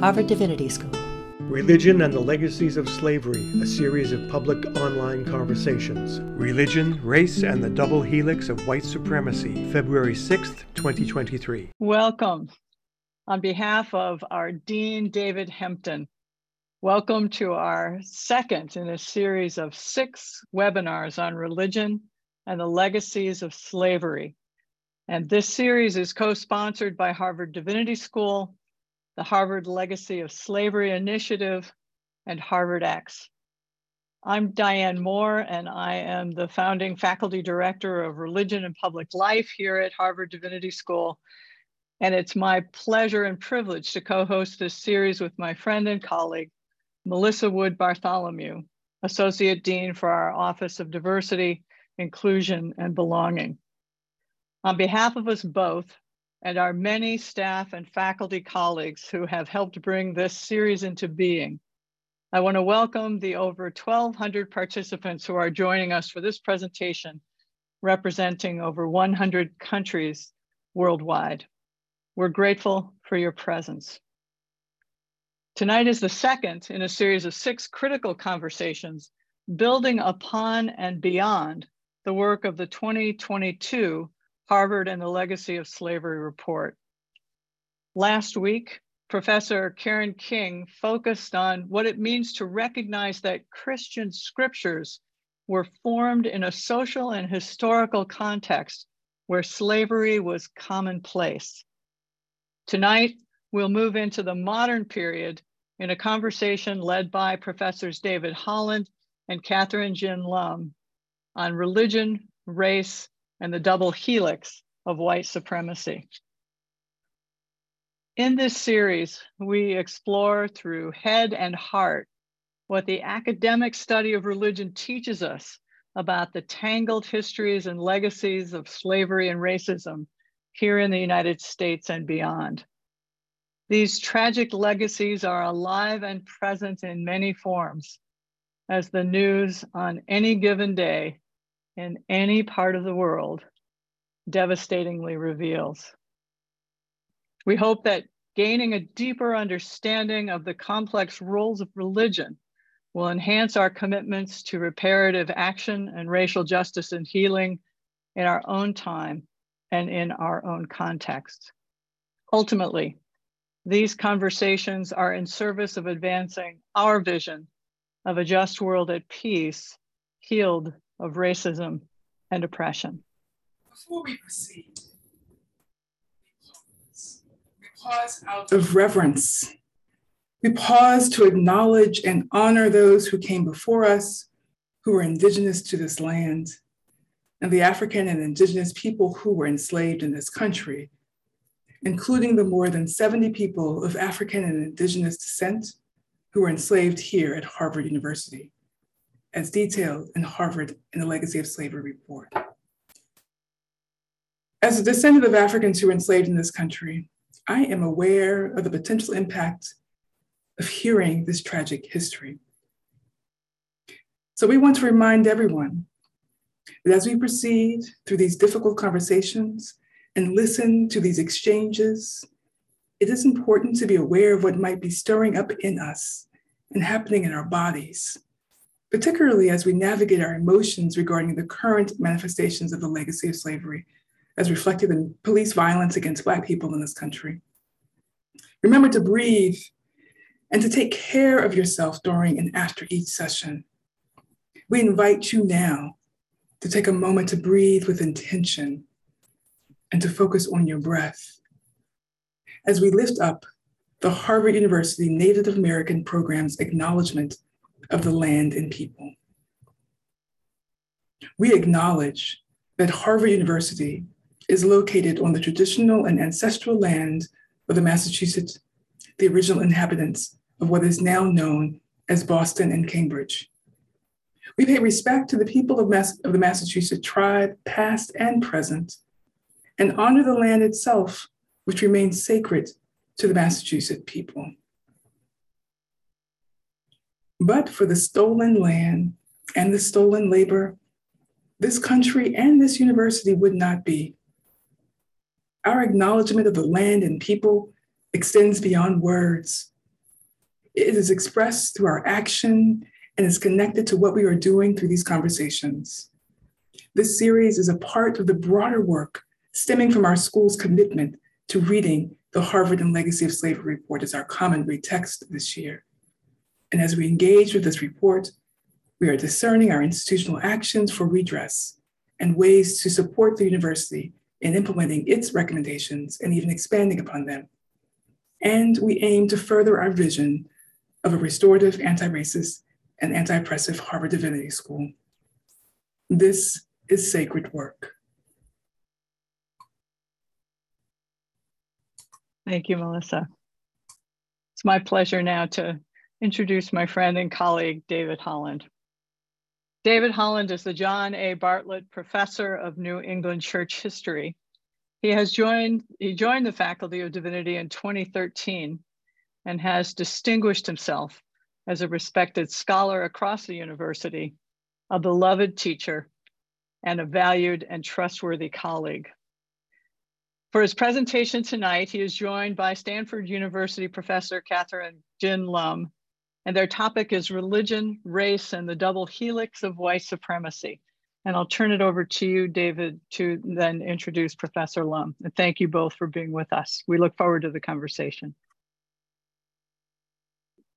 Harvard Divinity School. Religion and the Legacies of Slavery, a series of public online conversations. Religion, Race, and the Double Helix of White Supremacy, February 6th, 2023. Welcome. On behalf of our Dean, David Hempton, welcome to our second in a series of six webinars on religion and the legacies of slavery. And this series is co-sponsored by Harvard Divinity School, the Harvard Legacy of Slavery Initiative, and Harvard X. I'm Diane Moore, and I am the founding faculty director of religion and public life here at Harvard Divinity School. And it's my pleasure and privilege to co-host this series with my friend and colleague, Melissa Wood Bartholomew, Associate Dean for our Office of Diversity, Inclusion, and Belonging. On behalf of us both and our many staff and faculty colleagues who have helped bring this series into being, I want to welcome the over 1,200 participants who are joining us for this presentation, representing over 100 countries worldwide. We're grateful for your presence. Tonight is the second in a series of six critical conversations building upon and beyond the work of the 2022 Harvard and the Legacy of Slavery report. Last week, Professor Karen King focused on what it means to recognize that Christian scriptures were formed in a social and historical context where slavery was commonplace. Tonight, we'll move into the modern period in a conversation led by Professors David Holland and Kathryn Gin Lum on religion, race, and the double helix of white supremacy. In this series, we explore through head and heart what the academic study of religion teaches us about the tangled histories and legacies of slavery and racism here in the United States and beyond. These tragic legacies are alive and present in many forms, as the news on any given day in any part of the world devastatingly reveals. We hope that gaining a deeper understanding of the complex roles of religion will enhance our commitments to reparative action and racial justice and healing in our own time and in our own context. Ultimately, these conversations are in service of advancing our vision of a just world at peace, healed of racism and oppression. Before we proceed, we pause. Out of reverence. We pause to acknowledge and honor those who came before us, who were indigenous to this land, and the African and indigenous people who were enslaved in this country, including the more than 70 people of African and indigenous descent who were enslaved here at Harvard University as detailed in Harvard in the Legacy of Slavery report. As a descendant of Africans who were enslaved in this country, I am aware of the potential impact of hearing this tragic history. So we want to remind everyone that as we proceed through these difficult conversations and listen to these exchanges, it is important to be aware of what might be stirring up in us and happening in our bodies particularly as we navigate our emotions regarding the current manifestations of the legacy of slavery, as reflected in police violence against Black people in this country. Remember to breathe and to take care of yourself during and after each session. We invite you now to take a moment to breathe with intention and to focus on your breath. As we lift up the Harvard University Native American Program's acknowledgement of the land and people. We acknowledge that Harvard University is located on the traditional and ancestral land of the Massachusetts, the original inhabitants of what is now known as Boston and Cambridge. We pay respect to the people of, Mass- of the Massachusetts tribe, past and present, and honor the land itself, which remains sacred to the Massachusetts people. But for the stolen land and the stolen labor, this country and this university would not be. Our acknowledgement of the land and people extends beyond words It is expressed through our action and is connected to what we are doing through these conversations. This series is a part of the broader work stemming from our school's commitment to reading the Harvard and Legacy of Slavery report as our common read text this year. And as we engage with this report, we are discerning our institutional actions for redress and ways to support the university in implementing its recommendations and even expanding upon them. And we aim to further our vision of a restorative, anti racist, and anti oppressive Harvard Divinity School. This is sacred work. Thank you, Melissa. It's my pleasure now to introduce my friend and colleague, David Holland. David Holland is the John A. Bartlett Professor of New England Church History. He has joined, he joined the Faculty of Divinity in 2013 and has distinguished himself as a respected scholar across the university, a beloved teacher, and a valued and trustworthy colleague. For his presentation tonight, he is joined by Stanford University professor Kathryn Gin Lum, and their topic is religion, race, and the double helix of white supremacy. And I'll turn it over to you, David, to then introduce Professor Lum. And thank you both for being with us. We look forward to the conversation.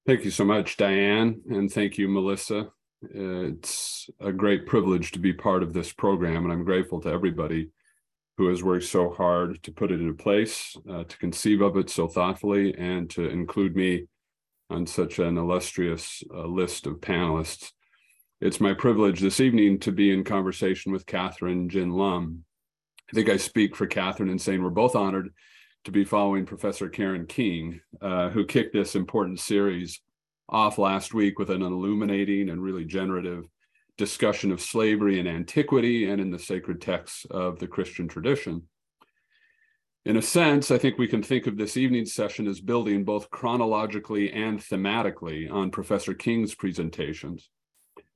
Thank you so much, Diane, and thank you, Melissa. It's a great privilege to be part of this program, and I'm grateful to everybody who has worked so hard to put it into place, uh, to conceive of it so thoughtfully, and to include me on such an illustrious uh, list of panelists. It's my privilege this evening to be in conversation with Kathryn Gin Lum. I think I speak for Kathryn in saying we're both honored to be following Professor Karen King, uh, who kicked this important series off last week with an illuminating and really generative discussion of slavery in antiquity and in the sacred texts of the Christian tradition. In a sense, I think we can think of this evening's session as building both chronologically and thematically on Professor King's presentations,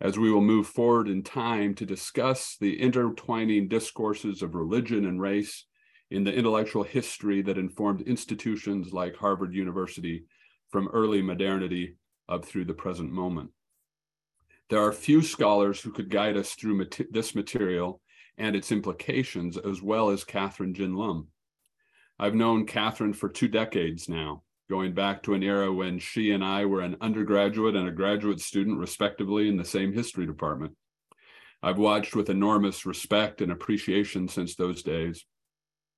as we will move forward in time to discuss the intertwining discourses of religion and race in the intellectual history that informed institutions like Harvard University from early modernity up through the present moment. There are few scholars who could guide us through mat this material and its implications as well as Kathryn Gin Lum. I've known Kathryn for two decades now, going back to an era when she and I were an undergraduate and a graduate student, respectively, in the same history department. I've watched with enormous respect and appreciation since those days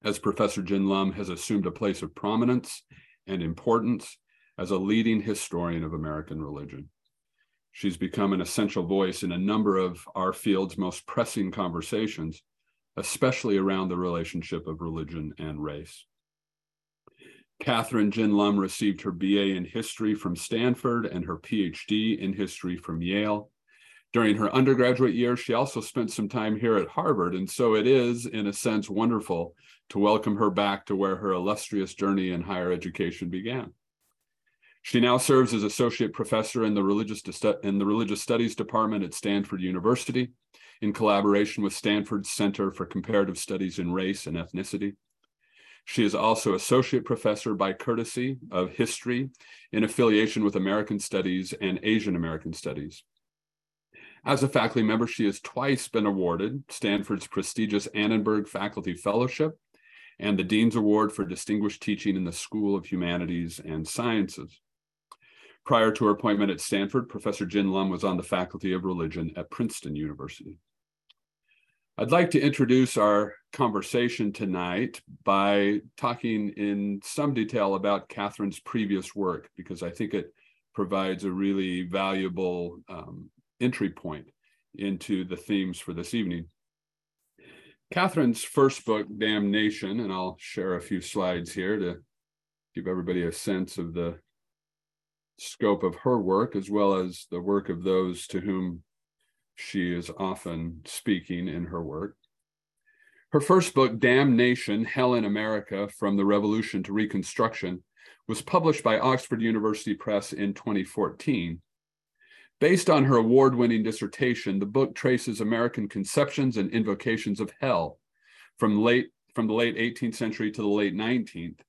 as Professor Gin Lum has assumed a place of prominence and importance as a leading historian of American religion. She's become an essential voice in a number of our field's most pressing conversations, especially around the relationship of religion and race. Kathryn Gin Lum received her BA in history from Stanford and her PhD in history from Yale. During her undergraduate years, she also spent some time here at Harvard, and so it is, in a sense, wonderful to welcome her back to where her illustrious journey in higher education began. She now serves as associate professor in the religious in the religious studies department at Stanford University, in collaboration with Stanford's Center for Comparative Studies in Race and Ethnicity. She is also associate professor by courtesy of history in affiliation with American Studies and Asian American Studies. As a faculty member, she has twice been awarded Stanford's prestigious Annenberg Faculty Fellowship and the Dean's Award for Distinguished Teaching in the School of Humanities and Sciences. Prior to her appointment at Stanford, Professor Gin Lum was on the Faculty of Religion at Princeton University. I'd like to introduce our conversation tonight by talking in some detail about Kathryn's previous work, because I think it provides a really valuable um, entry point into the themes for this evening. Kathryn's first book, Damned Nation, and I'll share a few slides here to give everybody a sense of the scope of her work as well as the work of those to whom she is often speaking in her work. Her first book, Damned Nation Hell in America From the Revolution to Reconstruction, was published by Oxford University Press in 2014. Based on her award winning dissertation, the book traces American conceptions and invocations of hell from, late, from the late 18th century to the late 19th.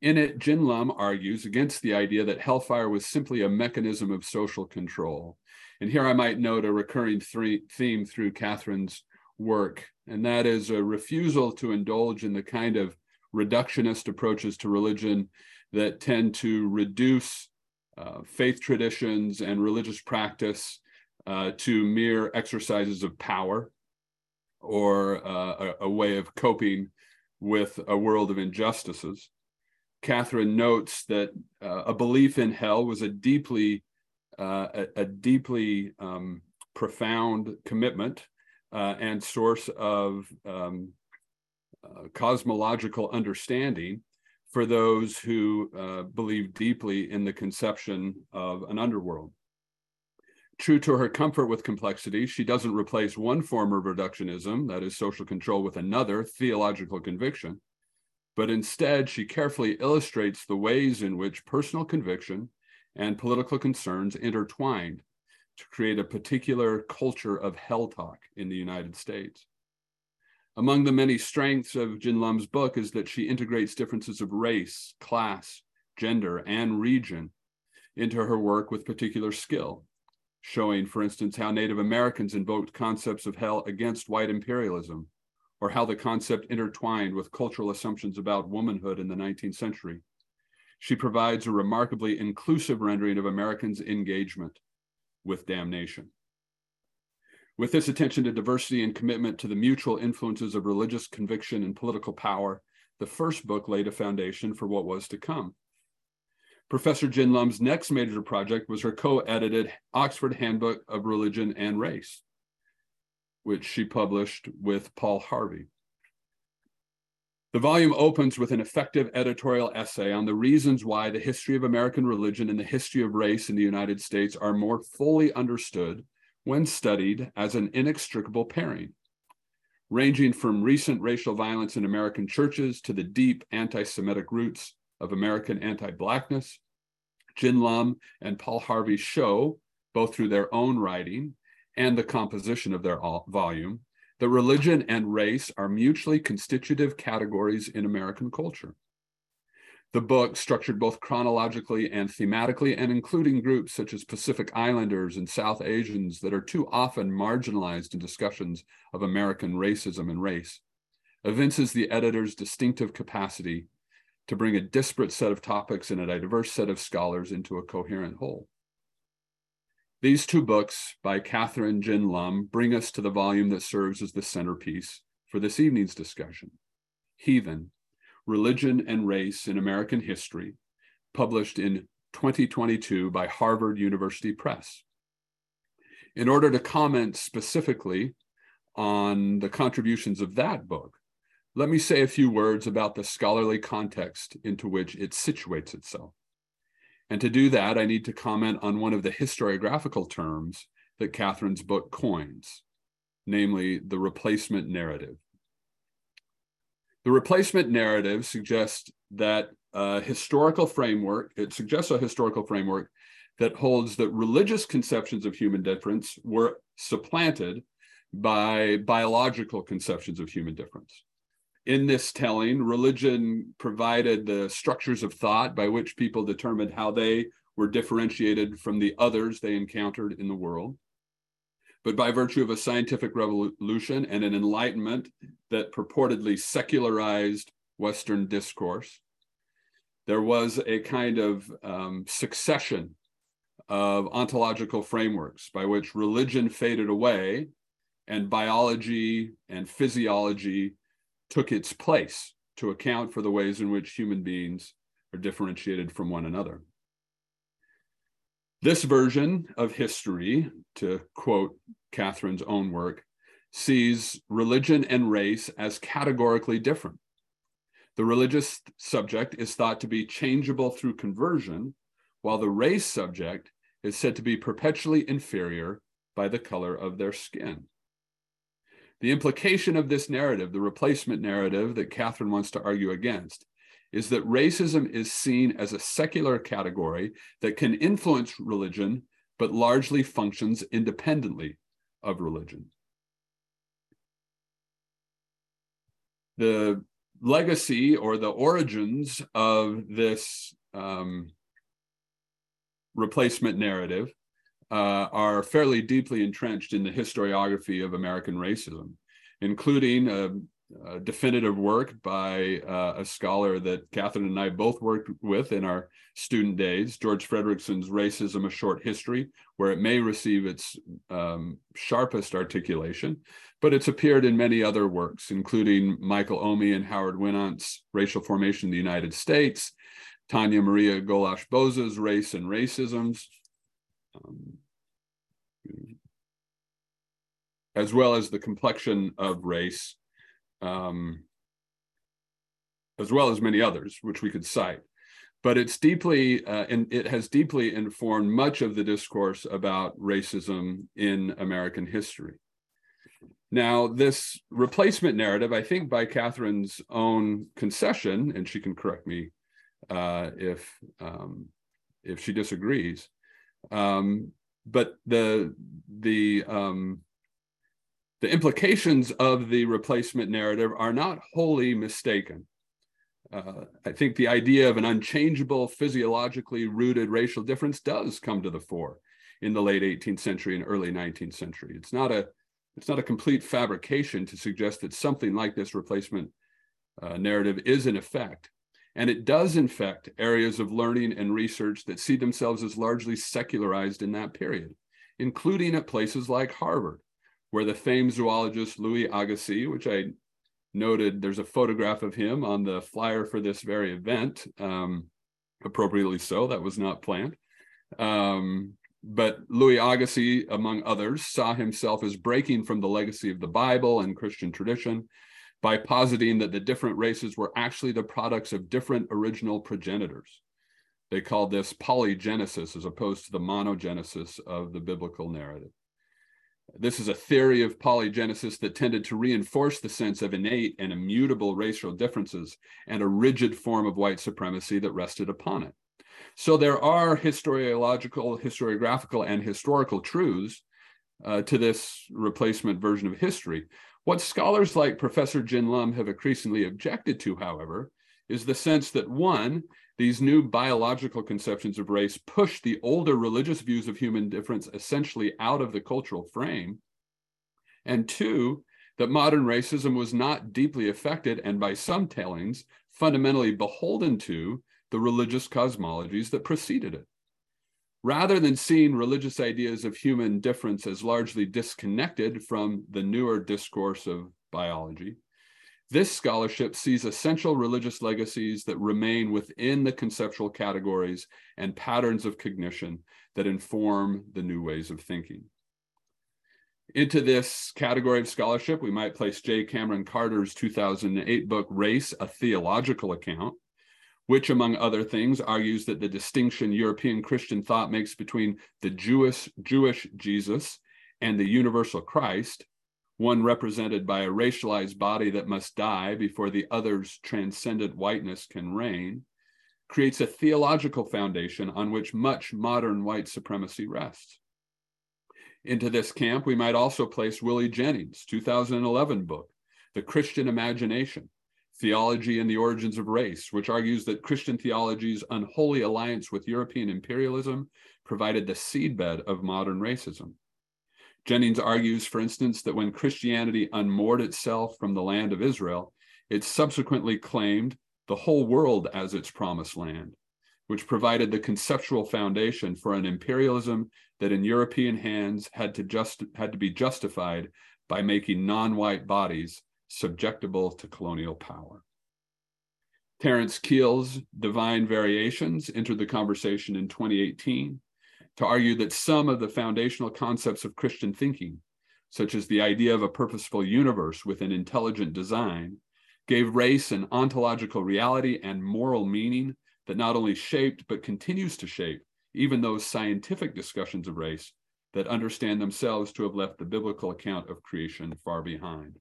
In it, Gin Lum argues against the idea that hellfire was simply a mechanism of social control. And here I might note a recurring theme through Kathryn's work, and that is a refusal to indulge in the kind of reductionist approaches to religion that tend to reduce uh, faith traditions and religious practice uh, to mere exercises of power or uh, a, a, way of coping with a world of injustices. Kathryn notes that uh, a belief in hell was a deeply, uh, a, a, deeply um, profound commitment uh, and source of um, cosmological understanding for those who uh, believe deeply in the conception of an underworld. True to her comfort with complexity, she doesn't replace one form of reductionism, that is social control, with another, theological conviction, but instead she carefully illustrates the ways in which personal conviction and political concerns intertwined to create a particular culture of hell talk in the United States. Among the many strengths of Gin Lum's book is that she integrates differences of race, class, gender, and region into her work with particular skill, showing, for instance, how Native Americans invoked concepts of hell against white imperialism, or how the concept intertwined with cultural assumptions about womanhood in the 19th century. She provides a remarkably inclusive rendering of Americans' engagement with damnation. With this attention to diversity and commitment to the mutual influences of religious conviction and political power, the first book laid a foundation for what was to come. Professor Gin Lum's next major project was her co edited Oxford Handbook of Religion and Race, which she published with Paul Harvey. The volume opens with an effective editorial essay on the reasons why the history of American religion and the history of race in the United States are more fully understood when studied as an inextricable pairing, ranging from recent racial violence in American churches to the deep anti Semitic roots of American anti Blackness. Gin Lum and Paul Harvey show, both through their own writing and the composition of their uh, volume, that religion and race are mutually constitutive categories in American culture. The book, structured both chronologically and thematically, and including groups such as Pacific Islanders and South Asians that are too often marginalized in discussions of American racism and race, evinces the editor's distinctive capacity to bring a disparate set of topics and a diverse set of scholars into a coherent whole. These two books by Kathryn Gin Lum bring us to the volume that serves as the centerpiece for this evening's discussion Heathen Religion and Race in American History, published in 2022 by Harvard University Press. In order to comment specifically on the contributions of that book, let me say a few words about the scholarly context into which it situates itself. And to do that, I need to comment on one of the historiographical terms that Kathryn's book coins, namely the replacement narrative. The replacement narrative suggests that a historical framework, it suggests a historical framework that holds that religious conceptions of human difference were supplanted by biological conceptions of human difference. In this telling, religion provided the structures of thought by which people determined how they were differentiated from the others they encountered in the world. But by virtue of a scientific revolution and an enlightenment that purportedly secularized Western discourse, there was a kind of um, succession of ontological frameworks by which religion faded away and biology and physiology took its place to account for the ways in which human beings are differentiated from one another. This version of history, to quote Kathryn's own work, sees religion and race as categorically different. The religious subject is thought to be changeable through conversion, while the race subject is said to be perpetually inferior by the color of their skin. The implication of this narrative, the replacement narrative that Kathryn wants to argue against, is that racism is seen as a secular category that can influence religion, but largely functions independently of religion. The legacy or the origins of this um, replacement narrative uh, are fairly deeply entrenched in the historiography of American racism, including a, a definitive work by uh, a scholar that Kathryn and I both worked with in our student days, George Fredrickson's Racism, A Short History, where it may receive its um, sharpest articulation, but it's appeared in many other works, including Michael Omi and Howard Winant's Racial Formation in the United States, Tanya Maria Golash Boza's Race and Racisms, um, as well as the complexion of race, um, as well as many others, which we could cite. But it's deeply, uh, and it has deeply informed much of the discourse about racism in American history. Now, this replacement narrative, I think by Kathryn's own concession, and she can correct me uh, if um, if she disagrees, um, but the the um, the implications of the replacement narrative are not wholly mistaken. Uh, I think the idea of an unchangeable, physiologically rooted racial difference does come to the fore in the late 18th century and early 19th century. It's not a it's not a complete fabrication to suggest that something like this replacement uh, narrative is in effect. And it does infect areas of learning and research that see themselves as largely secularized in that period, including at places like Harvard, where the famed zoologist Louis Agassiz, which I noted, there's a photograph of him on the flyer for this very event, um, appropriately so, that was not planned. Um, but Louis Agassiz, among others, saw himself as breaking from the legacy of the Bible and Christian tradition by positing that the different races were actually the products of different original progenitors. They called this polygenesis as opposed to the monogenesis of the biblical narrative. This is a theory of polygenesis that tended to reinforce the sense of innate and immutable racial differences and a rigid form of white supremacy that rested upon it. So there are historiological, historiographical, and historical truths uh, to this replacement version of history, what scholars like Professor Gin Lum have increasingly objected to, however, is the sense that one, these new biological conceptions of race push the older religious views of human difference essentially out of the cultural frame, and two, that modern racism was not deeply affected and by some tellings fundamentally beholden to the religious cosmologies that preceded it. Rather than seeing religious ideas of human difference as largely disconnected from the newer discourse of biology, this scholarship sees essential religious legacies that remain within the conceptual categories and patterns of cognition that inform the new ways of thinking. Into this category of scholarship, we might place J. Kameron Carter's 2008 book, Race, a Theological Account, which, among other things, argues that the distinction European Christian thought makes between the Jewish, Jewish Jesus and the universal Christ, one represented by a racialized body that must die before the other's transcendent whiteness can reign, creates a theological foundation on which much modern white supremacy rests. Into this camp, we might also place Willie Jennings' 2011 book, The Christian Imagination, Theology and the Origins of Race, which argues that Christian theology's unholy alliance with European imperialism provided the seedbed of modern racism. Jennings argues, for instance, that when Christianity unmoored itself from the land of Israel, it subsequently claimed the whole world as its promised land, which provided the conceptual foundation for an imperialism that in European hands had to, just, had to be justified by making non-white bodies subjectable to colonial power. Terence Keel's Divine Variations entered the conversation in 2018 to argue that some of the foundational concepts of Christian thinking, such as the idea of a purposeful universe with an intelligent design, gave race an ontological reality and moral meaning that not only shaped but continues to shape even those scientific discussions of race that understand themselves to have left the biblical account of creation far behind.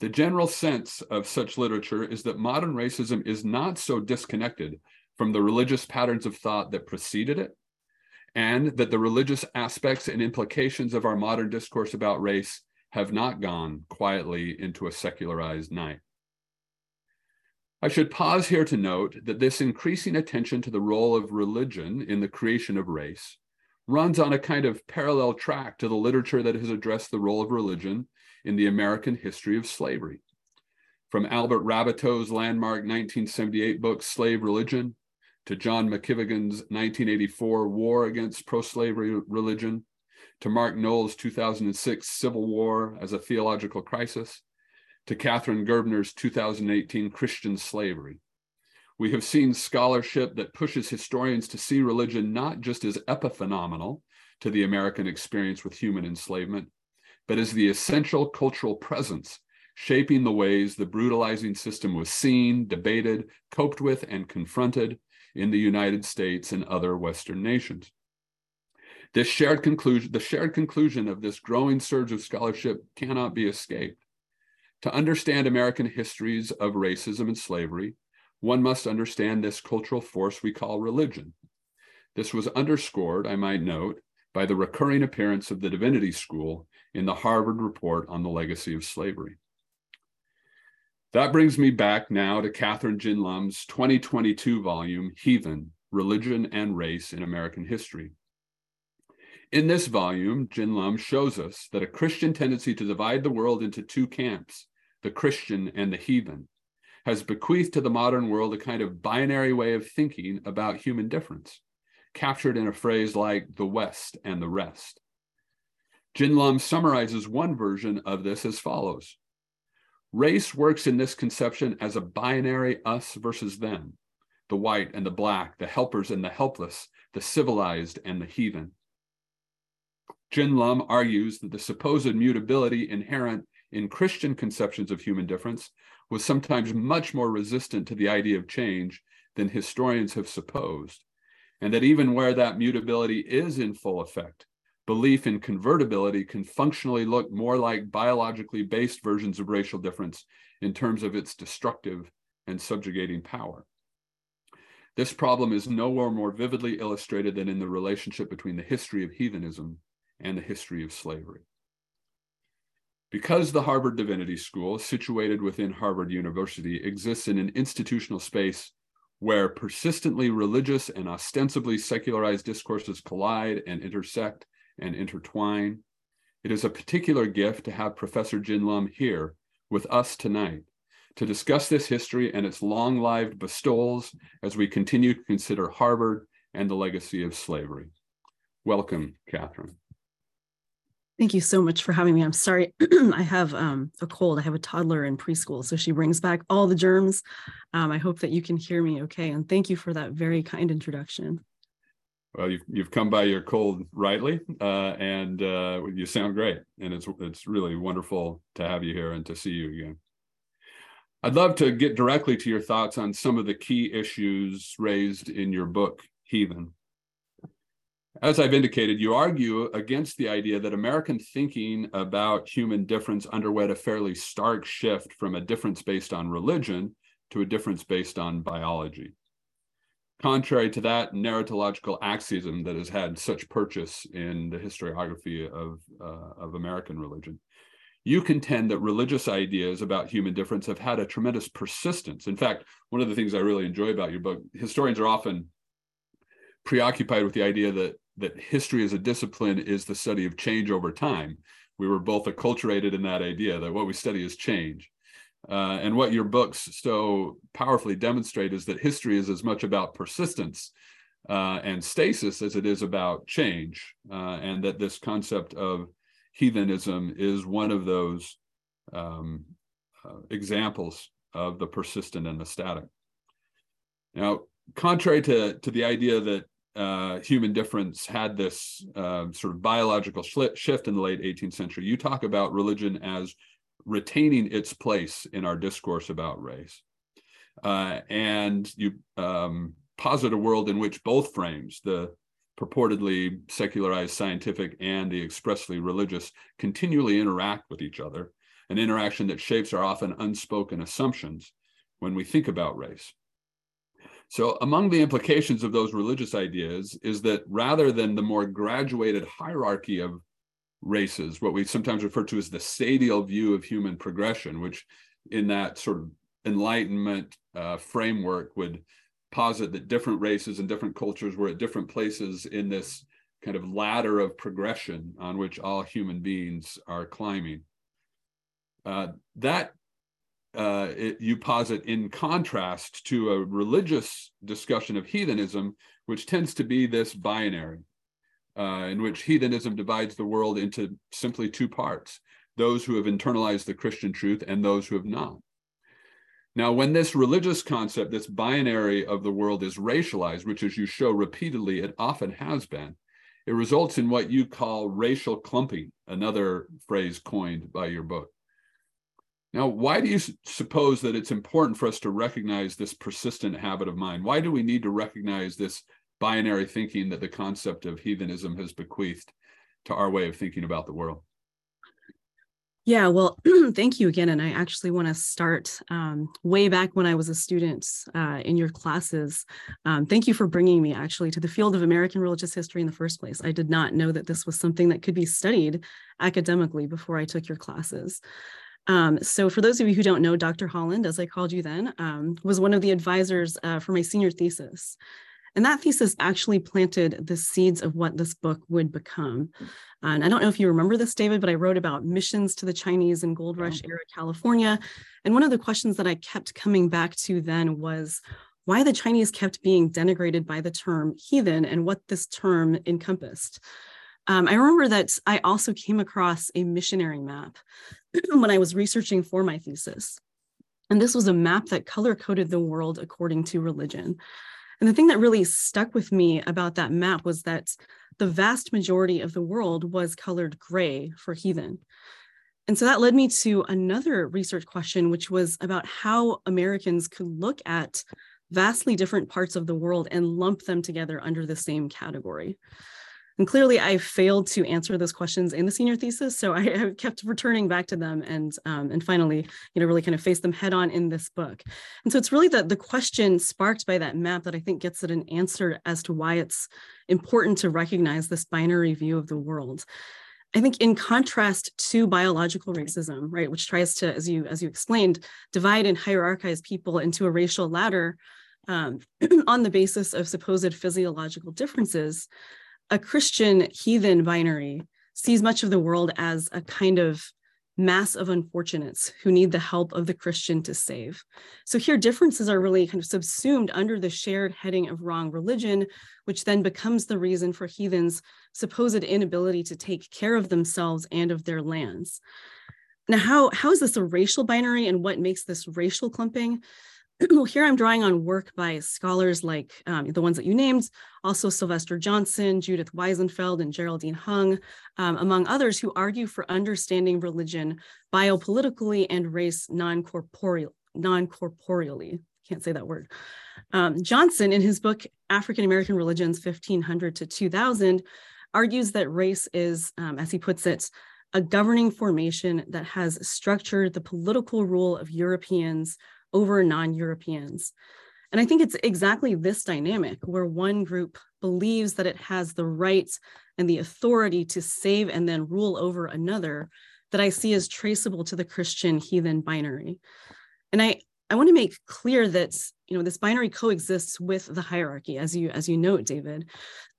The general sense of such literature is that modern racism is not so disconnected from the religious patterns of thought that preceded it, and that the religious aspects and implications of our modern discourse about race have not gone quietly into a secularized night. I should pause here to note that this increasing attention to the role of religion in the creation of race runs on a kind of parallel track to the literature that has addressed the role of religion in the American history of slavery. From Albert Raboteau's landmark 1978 book, Slave Religion, to John McKivigan's 1984 War Against Pro Slavery Religion, to Mark Noll's 2006 Civil War as a Theological Crisis, to Katharine Gerbner's 2018 Christian Slavery. We have seen scholarship that pushes historians to see religion not just as epiphenomenal to the American experience with human enslavement, but as the essential cultural presence shaping the ways the brutalizing system was seen, debated, coped with, and confronted in the United States and other Western nations. This shared conclusion, the shared conclusion of this growing surge of scholarship cannot be escaped. To understand American histories of racism and slavery, one must understand this cultural force we call religion. This was underscored, I might note, by the recurring appearance of the Divinity School in the Harvard Report on the Legacy of Slavery. That brings me back now to Kathryn Gin Lum's 2022 volume, Heathen Religion and Race in American History. In this volume, Gin Lum shows us that a Christian tendency to divide the world into two camps, the Christian and the heathen, has bequeathed to the modern world a kind of binary way of thinking about human difference, captured in a phrase like the West and the rest. Gin Lum summarizes one version of this as follows Race works in this conception as a binary us versus them, the white and the black, the helpers and the helpless, the civilized and the heathen. Gin Lum argues that the supposed mutability inherent in Christian conceptions of human difference was sometimes much more resistant to the idea of change than historians have supposed, and that even where that mutability is in full effect, belief in convertibility can functionally look more like biologically based versions of racial difference in terms of its destructive and subjugating power. This problem is nowhere more vividly illustrated than in the relationship between the history of heathenism and the history of slavery. Because the Harvard Divinity School, situated within Harvard University, exists in an institutional space where persistently religious and ostensibly secularized discourses collide and intersect and intertwine, it is a particular gift to have Professor Gin Lum here with us tonight to discuss this history and its long-lived bestowals as we continue to consider Harvard and the legacy of slavery. Welcome, Kathryn. Thank you so much for having me. I'm sorry, I have um, a cold. I have a toddler in preschool, so she brings back all the germs. Um, I hope that you can hear me okay. And thank you for that very kind introduction. Well, you've, you've come by your cold rightly, uh, and uh, you sound great. And it's, it's really wonderful to have you here and to see you again. I'd love to get directly to your thoughts on some of the key issues raised in your book, Heathen. As I've indicated, you argue against the idea that American thinking about human difference underwent a fairly stark shift from a difference based on religion to a difference based on biology. Contrary to that narratological axiom that has had such purchase in the historiography of, uh, of American religion, you contend that religious ideas about human difference have had a tremendous persistence. In fact, one of the things I really enjoy about your book, historians are often preoccupied with the idea that that history as a discipline is the study of change over time. We were both acculturated in that idea that what we study is change. Uh, and what your books so powerfully demonstrate is that history is as much about persistence uh, and stasis as it is about change, uh, and that this concept of heathenism is one of those um, uh, examples of the persistent and the static. Now, contrary to, to the idea that uh, human difference had this uh, sort of biological shift in the late 18th century. You talk about religion as retaining its place in our discourse about race. Uh, and you um, posit a world in which both frames, the purportedly secularized scientific and the expressly religious, continually interact with each other, an interaction that shapes our often unspoken assumptions when we think about race. So, among the implications of those religious ideas is that rather than the more graduated hierarchy of races, what we sometimes refer to as the stadial view of human progression, which in that sort of Enlightenment uh, framework would posit that different races and different cultures were at different places in this kind of ladder of progression on which all human beings are climbing. Uh, that uh, it, you posit in contrast to a religious discussion of heathenism, which tends to be this binary, uh, in which heathenism divides the world into simply two parts those who have internalized the Christian truth and those who have not. Now, when this religious concept, this binary of the world is racialized, which as you show repeatedly, it often has been, it results in what you call racial clumping, another phrase coined by your book. Now, why do you suppose that it's important for us to recognize this persistent habit of mind? Why do we need to recognize this binary thinking that the concept of heathenism has bequeathed to our way of thinking about the world? Yeah, well, thank you again. And I actually want to start um, way back when I was a student uh, in your classes. Um, thank you for bringing me actually to the field of American religious history in the first place. I did not know that this was something that could be studied academically before I took your classes. Um, so for those of you who don't know, Dr. Holland, as I called you then, um, was one of the advisors uh, for my senior thesis. And that thesis actually planted the seeds of what this book would become. And I don't know if you remember this, David, but I wrote about missions to the Chinese in gold rush era California. And one of the questions that I kept coming back to then was why the Chinese kept being denigrated by the term heathen and what this term encompassed. Um, I remember that I also came across a missionary map when I was researching for my thesis. And this was a map that color coded the world according to religion. And the thing that really stuck with me about that map was that the vast majority of the world was colored gray for heathen. And so that led me to another research question, which was about how Americans could look at vastly different parts of the world and lump them together under the same category. And clearly, I failed to answer those questions in the senior thesis, so I, I kept returning back to them, and um, and finally, you know, really kind of faced them head on in this book. And so it's really the the question sparked by that map that I think gets at an answer as to why it's important to recognize this binary view of the world. I think in contrast to biological racism, right, which tries to, as you as you explained, divide and hierarchize people into a racial ladder um, on the basis of supposed physiological differences, a Christian heathen binary sees much of the world as a kind of mass of unfortunates who need the help of the Christian to save. So here differences are really kind of subsumed under the shared heading of wrong religion, which then becomes the reason for heathens' supposed inability to take care of themselves and of their lands. Now, how, how is this a racial binary and what makes this racial clumping? Well, here I'm drawing on work by scholars like um, the ones that you named, also Sylvester Johnson, Judith Weisenfeld, and Geraldine Heng, um, among others who argue for understanding religion biopolitically and race non-corporeal, non-corporeally. Can't say that word. Um, Johnson, in his book African American Religions 1500 to 2000, argues that race is, um, as he puts it, a governing formation that has structured the political rule of Europeans over non-Europeans. And I think it's exactly this dynamic where one group believes that it has the right and the authority to save and then rule over another that I see as traceable to the Christian heathen binary. And I, I want to make clear that you know this binary coexists with the hierarchy, as you as you note, David.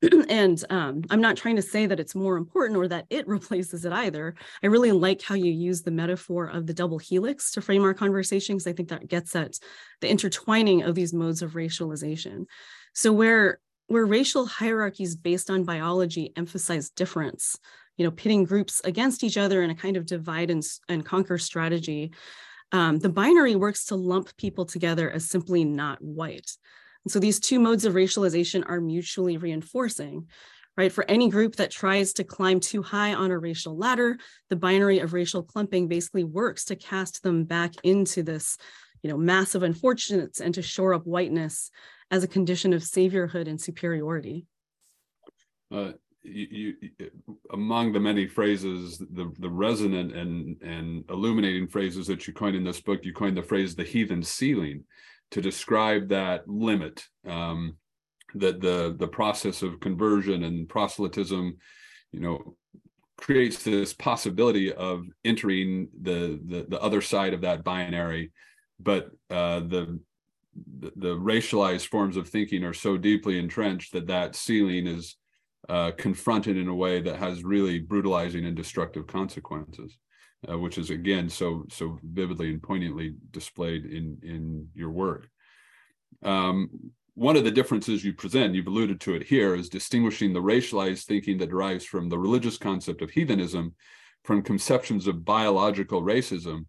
and um, I'm not trying to say that it's more important or that it replaces it either. I really like how you use the metaphor of the double helix to frame our conversation because I think that gets at the intertwining of these modes of racialization. So where where racial hierarchies based on biology emphasize difference, you know, pitting groups against each other in a kind of divide and, and conquer strategy, um, the binary works to lump people together as simply not white. And so these two modes of racialization are mutually reinforcing, right? For any group that tries to climb too high on a racial ladder, the binary of racial clumping basically works to cast them back into this, you know, massive unfortunates and to shore up whiteness as a condition of saviorhood and superiority. Uh, you, you, among the many phrases, the the resonant and and illuminating phrases that you coined in this book, you coined the phrase "the heathen ceiling" to describe that limit, um, that the the process of conversion and proselytism, you know, creates this possibility of entering the the, the other side of that binary, but uh, the the, the, racialized forms of thinking are so deeply entrenched that that ceiling is uh, confronted in a way that has really brutalizing and destructive consequences, uh, which is again so so vividly and poignantly displayed in in your work. Um, one of the differences you present, you've alluded to it here, is distinguishing the racialized thinking that derives from the religious concept of heathenism from conceptions of biological racism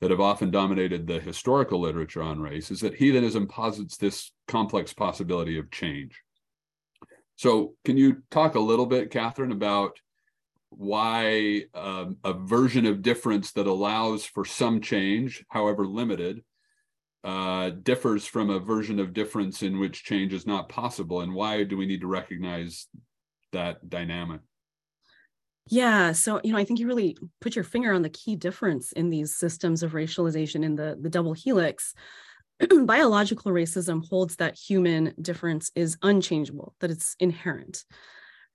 that have often dominated the historical literature on race is that heathenism posits this complex possibility of change. So, can you talk a little bit, Kathryn, about why um, a version of difference that allows for some change, however limited, uh, differs from a version of difference in which change is not possible, and why do we need to recognize that dynamic? Yeah, so you know, I think you really put your finger on the key difference in these systems of racialization in the the double helix. Biological racism holds that human difference is unchangeable, that it's inherent.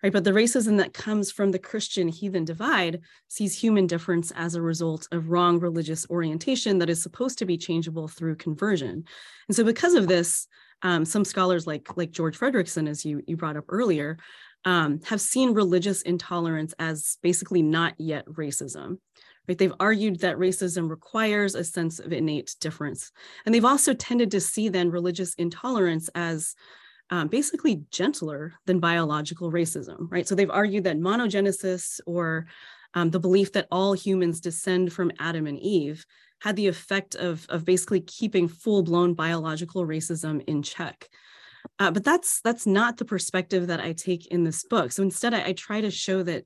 Right, but the racism that comes from the Christian heathen divide sees human difference as a result of wrong religious orientation that is supposed to be changeable through conversion. And so, because of this, um, some scholars like like George Fredrickson, as you you brought up earlier, um, have seen religious intolerance as basically not yet racism. Right? They've argued that racism requires a sense of innate difference. And they've also tended to see then religious intolerance as um, basically gentler than biological racism, right? So they've argued that monogenesis or um, the belief that all humans descend from Adam and Eve had the effect of, of basically keeping full-blown biological racism in check. Uh, but that's that's not the perspective that I take in this book. So instead, I, I try to show that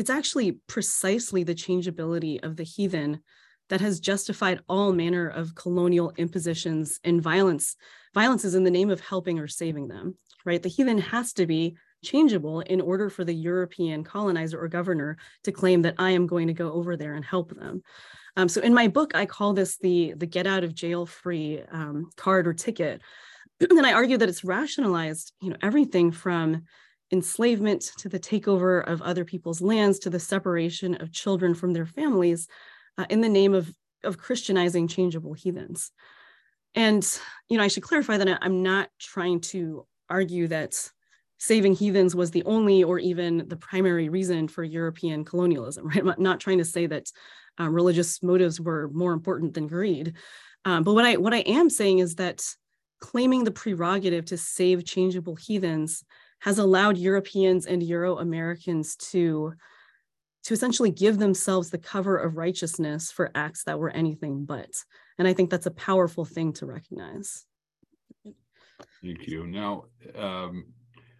it's actually precisely the changeability of the heathen that has justified all manner of colonial impositions and violence. Violence is in the name of helping or saving them, right? The heathen has to be changeable in order for the European colonizer or governor to claim that I am going to go over there and help them. Um, so in my book, I call this the the get out of jail free um, card or ticket, and I argue that it's rationalized, you know, everything from enslavement to the takeover of other people's lands to the separation of children from their families uh, in the name of, of Christianizing changeable heathens. And, you know, I should clarify that I'm not trying to argue that saving heathens was the only or even the primary reason for European colonialism, right? I'm not trying to say that um, religious motives were more important than greed. Um, but what I what I am saying is that claiming the prerogative to save changeable heathens has allowed Europeans and Euro Americans to, to essentially give themselves the cover of righteousness for acts that were anything but. And I think that's a powerful thing to recognize. Thank you. Now, um,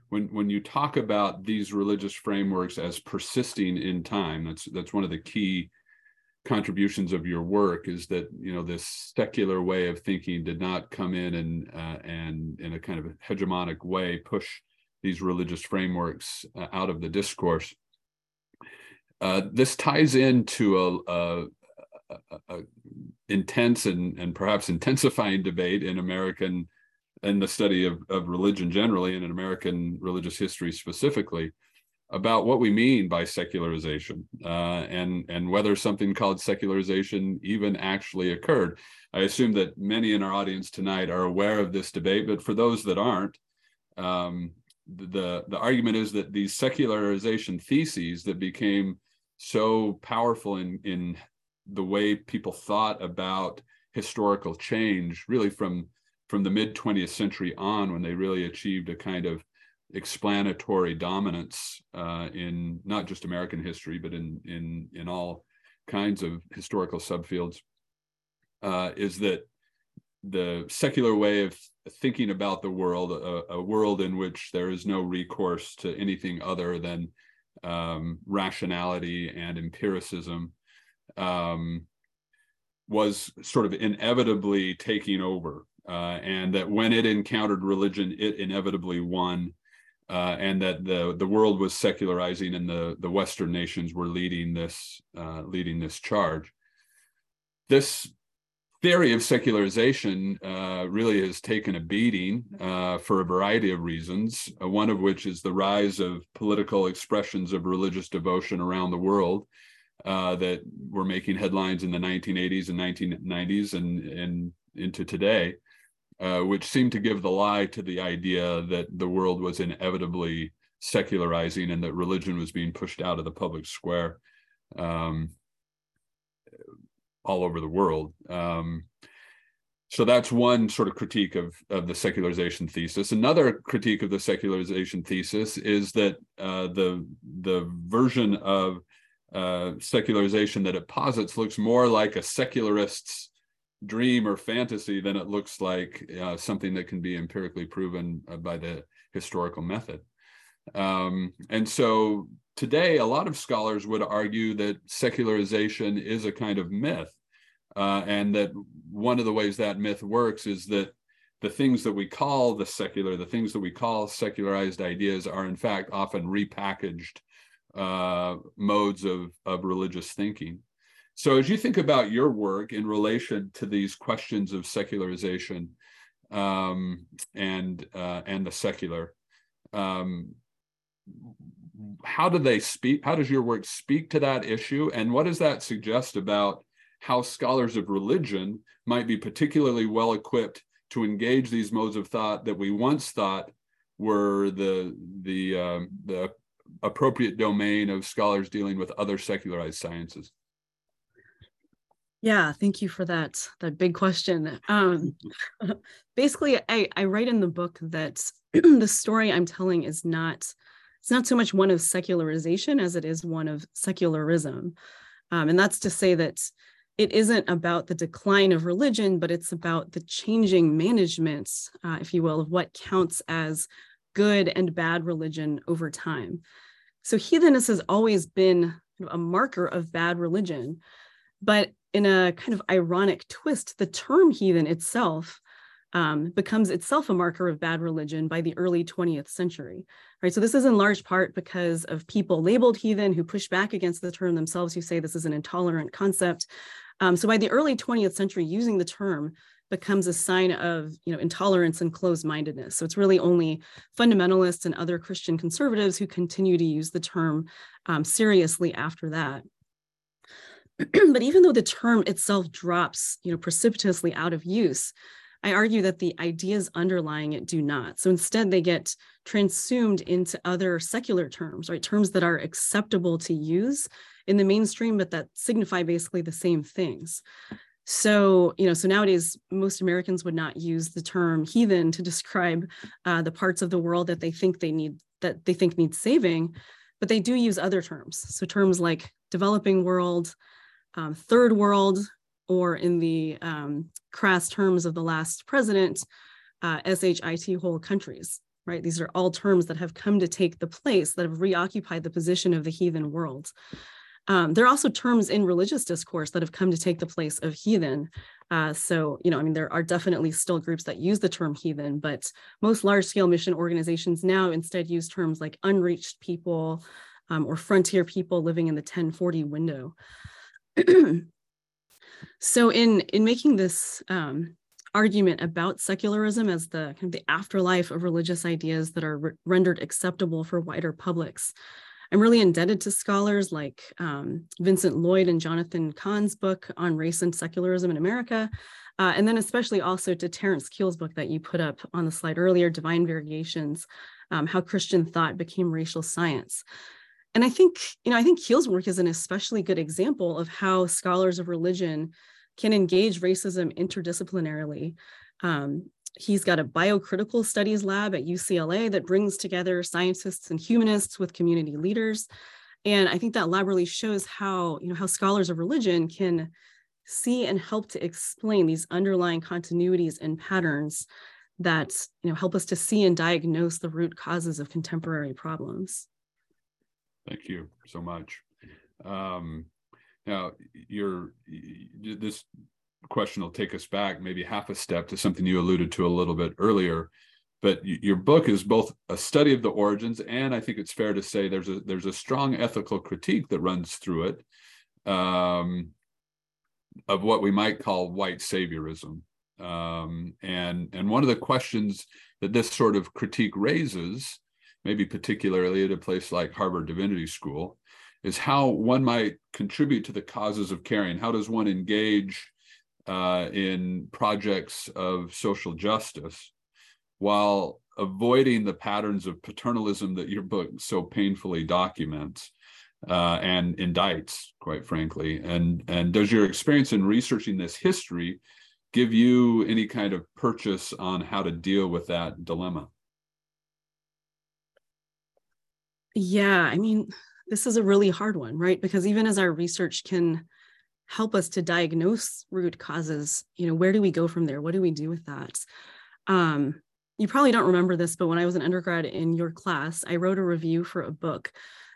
when when you talk about these religious frameworks as persisting in time, that's that's one of the key contributions of your work is that you know this secular way of thinking did not come in and uh, and in a kind of hegemonic way push these religious frameworks uh, out of the discourse. Uh, this ties into a, a, a, intense and, and perhaps intensifying debate in American in the study of, of religion generally and in American religious history specifically about what we mean by secularization uh, and and whether something called secularization even actually occurred. I assume that many in our audience tonight are aware of this debate, but for those that aren't, um, the the argument is that these secularization theses that became so powerful in in the way people thought about historical change, really from from the mid 20th century on, when they really achieved a kind of explanatory dominance uh, in not just American history, but in in in all kinds of historical subfields, uh, is that the secular way of thinking about the world, a, a, world in which there is no recourse to anything other than um, rationality and empiricism, um, was sort of inevitably taking over. Uh, and that when it encountered religion, it inevitably won uh, and that the the world was secularizing and the the Western nations were leading this uh, leading this charge. This theory of secularization uh, really has taken a beating uh, for a variety of reasons. Uh, one of which is the rise of political expressions of religious devotion around the world uh, that were making headlines in the 1980s and 1990s and and into today. uh, which seemed to give the lie to the idea that the world was inevitably secularizing and that religion was being pushed out of the public square um, all over the world. Um, so that's one sort of critique of, of the secularization thesis. Another critique of the secularization thesis is that uh, the the version of uh, secularization that it posits looks more like a secularist's dream or fantasy than it looks like uh, something that can be empirically proven uh, by the historical method. Um, and so today, a lot of scholars would argue that secularization is a kind of myth, uh, and that one of the ways that myth works is that the things that we call the secular, the things that we call secularized ideas, are in fact often repackaged uh, modes of, of religious thinking. So, as you think about your work in relation to these questions of secularization um, and uh, and the secular, um, how do they speak? How does your work speak to that issue, and what does that suggest about how scholars of religion might be particularly well equipped to engage these modes of thought that we once thought were the the um, the appropriate domain of scholars dealing with other secularized sciences? Yeah, thank you for that that big question. Um, basically, I, I write in the book that the story I'm telling is not it's not so much one of secularization as it is one of secularism, um, and that's to say that it isn't about the decline of religion, but it's about the changing management, uh, if you will, of what counts as good and bad religion over time. So heathenness has always been a marker of bad religion, but in a kind of ironic twist, the term heathen itself um, becomes itself a marker of bad religion by the early 20th century. Right. So this is in large part because of people labeled heathen who push back against the term themselves, who say this is an intolerant concept. Um, so by the early 20th century, using the term becomes a sign of you know intolerance and closed-mindedness. So it's really only fundamentalists and other Christian conservatives who continue to use the term um, seriously after that. but even though the term itself drops you know precipitously out of use, I argue that the ideas underlying it do not. So instead, they get transsumed into other secular terms, right? Terms that are acceptable to use in the mainstream, but that signify basically the same things. So, you know, so nowadays, most Americans would not use the term heathen to describe uh, the parts of the world that they think they need, that they think need saving, but they do use other terms. So terms like developing world, um, third world, or in the um, crass terms of the last president, uh, SHIT whole countries, right? These are all terms that have come to take the place, that have reoccupied the position of the heathen world. Um, there are also terms in religious discourse that have come to take the place of heathen. Uh, so, you know, I mean, there are definitely still groups that use the term heathen, but most large scale mission organizations now instead use terms like unreached people um, or frontier people living in the 1040 window. so in, in making this um, argument about secularism as the kind of the afterlife of religious ideas that are re rendered acceptable for wider publics, I'm really indebted to scholars like um, Vincent Lloyd and Jonathan Kahn's book on race and secularism in America, uh, and then especially also to Terence Keel's book that you put up on the slide earlier, Divine Variations, um, How Christian Thought Became Racial Science. And I think, you know, I think Keel's work is an especially good example of how scholars of religion can engage racism interdisciplinarily um, he's got a biocritical studies lab at UCLA that brings together scientists and humanists with community leaders. And I think that lab really shows how, you know, how scholars of religion can see and help to explain these underlying continuities and patterns that, you know, help us to see and diagnose the root causes of contemporary problems. Thank you so much. Um, now, you're this question will take us back maybe half a step to something you alluded to a little bit earlier but your book is both a study of the origins and i think it's fair to say there's a there's a strong ethical critique that runs through it um, of what we might call white saviorism um, and and one of the questions that this sort of critique raises maybe particularly at a place like harvard divinity school is how one might contribute to the causes of caring how does one engage uh, in projects of social justice while avoiding the patterns of paternalism that your book so painfully documents uh, and indicts, quite frankly. And and does your experience in researching this history give you any kind of purchase on how to deal with that dilemma? Yeah, I mean, this is a really hard one, right? Because even as our research can help us to diagnose root causes, you know, where do we go from there? What do we do with that? Um, you probably don't remember this, but when I was an undergrad in your class, I wrote a review for a book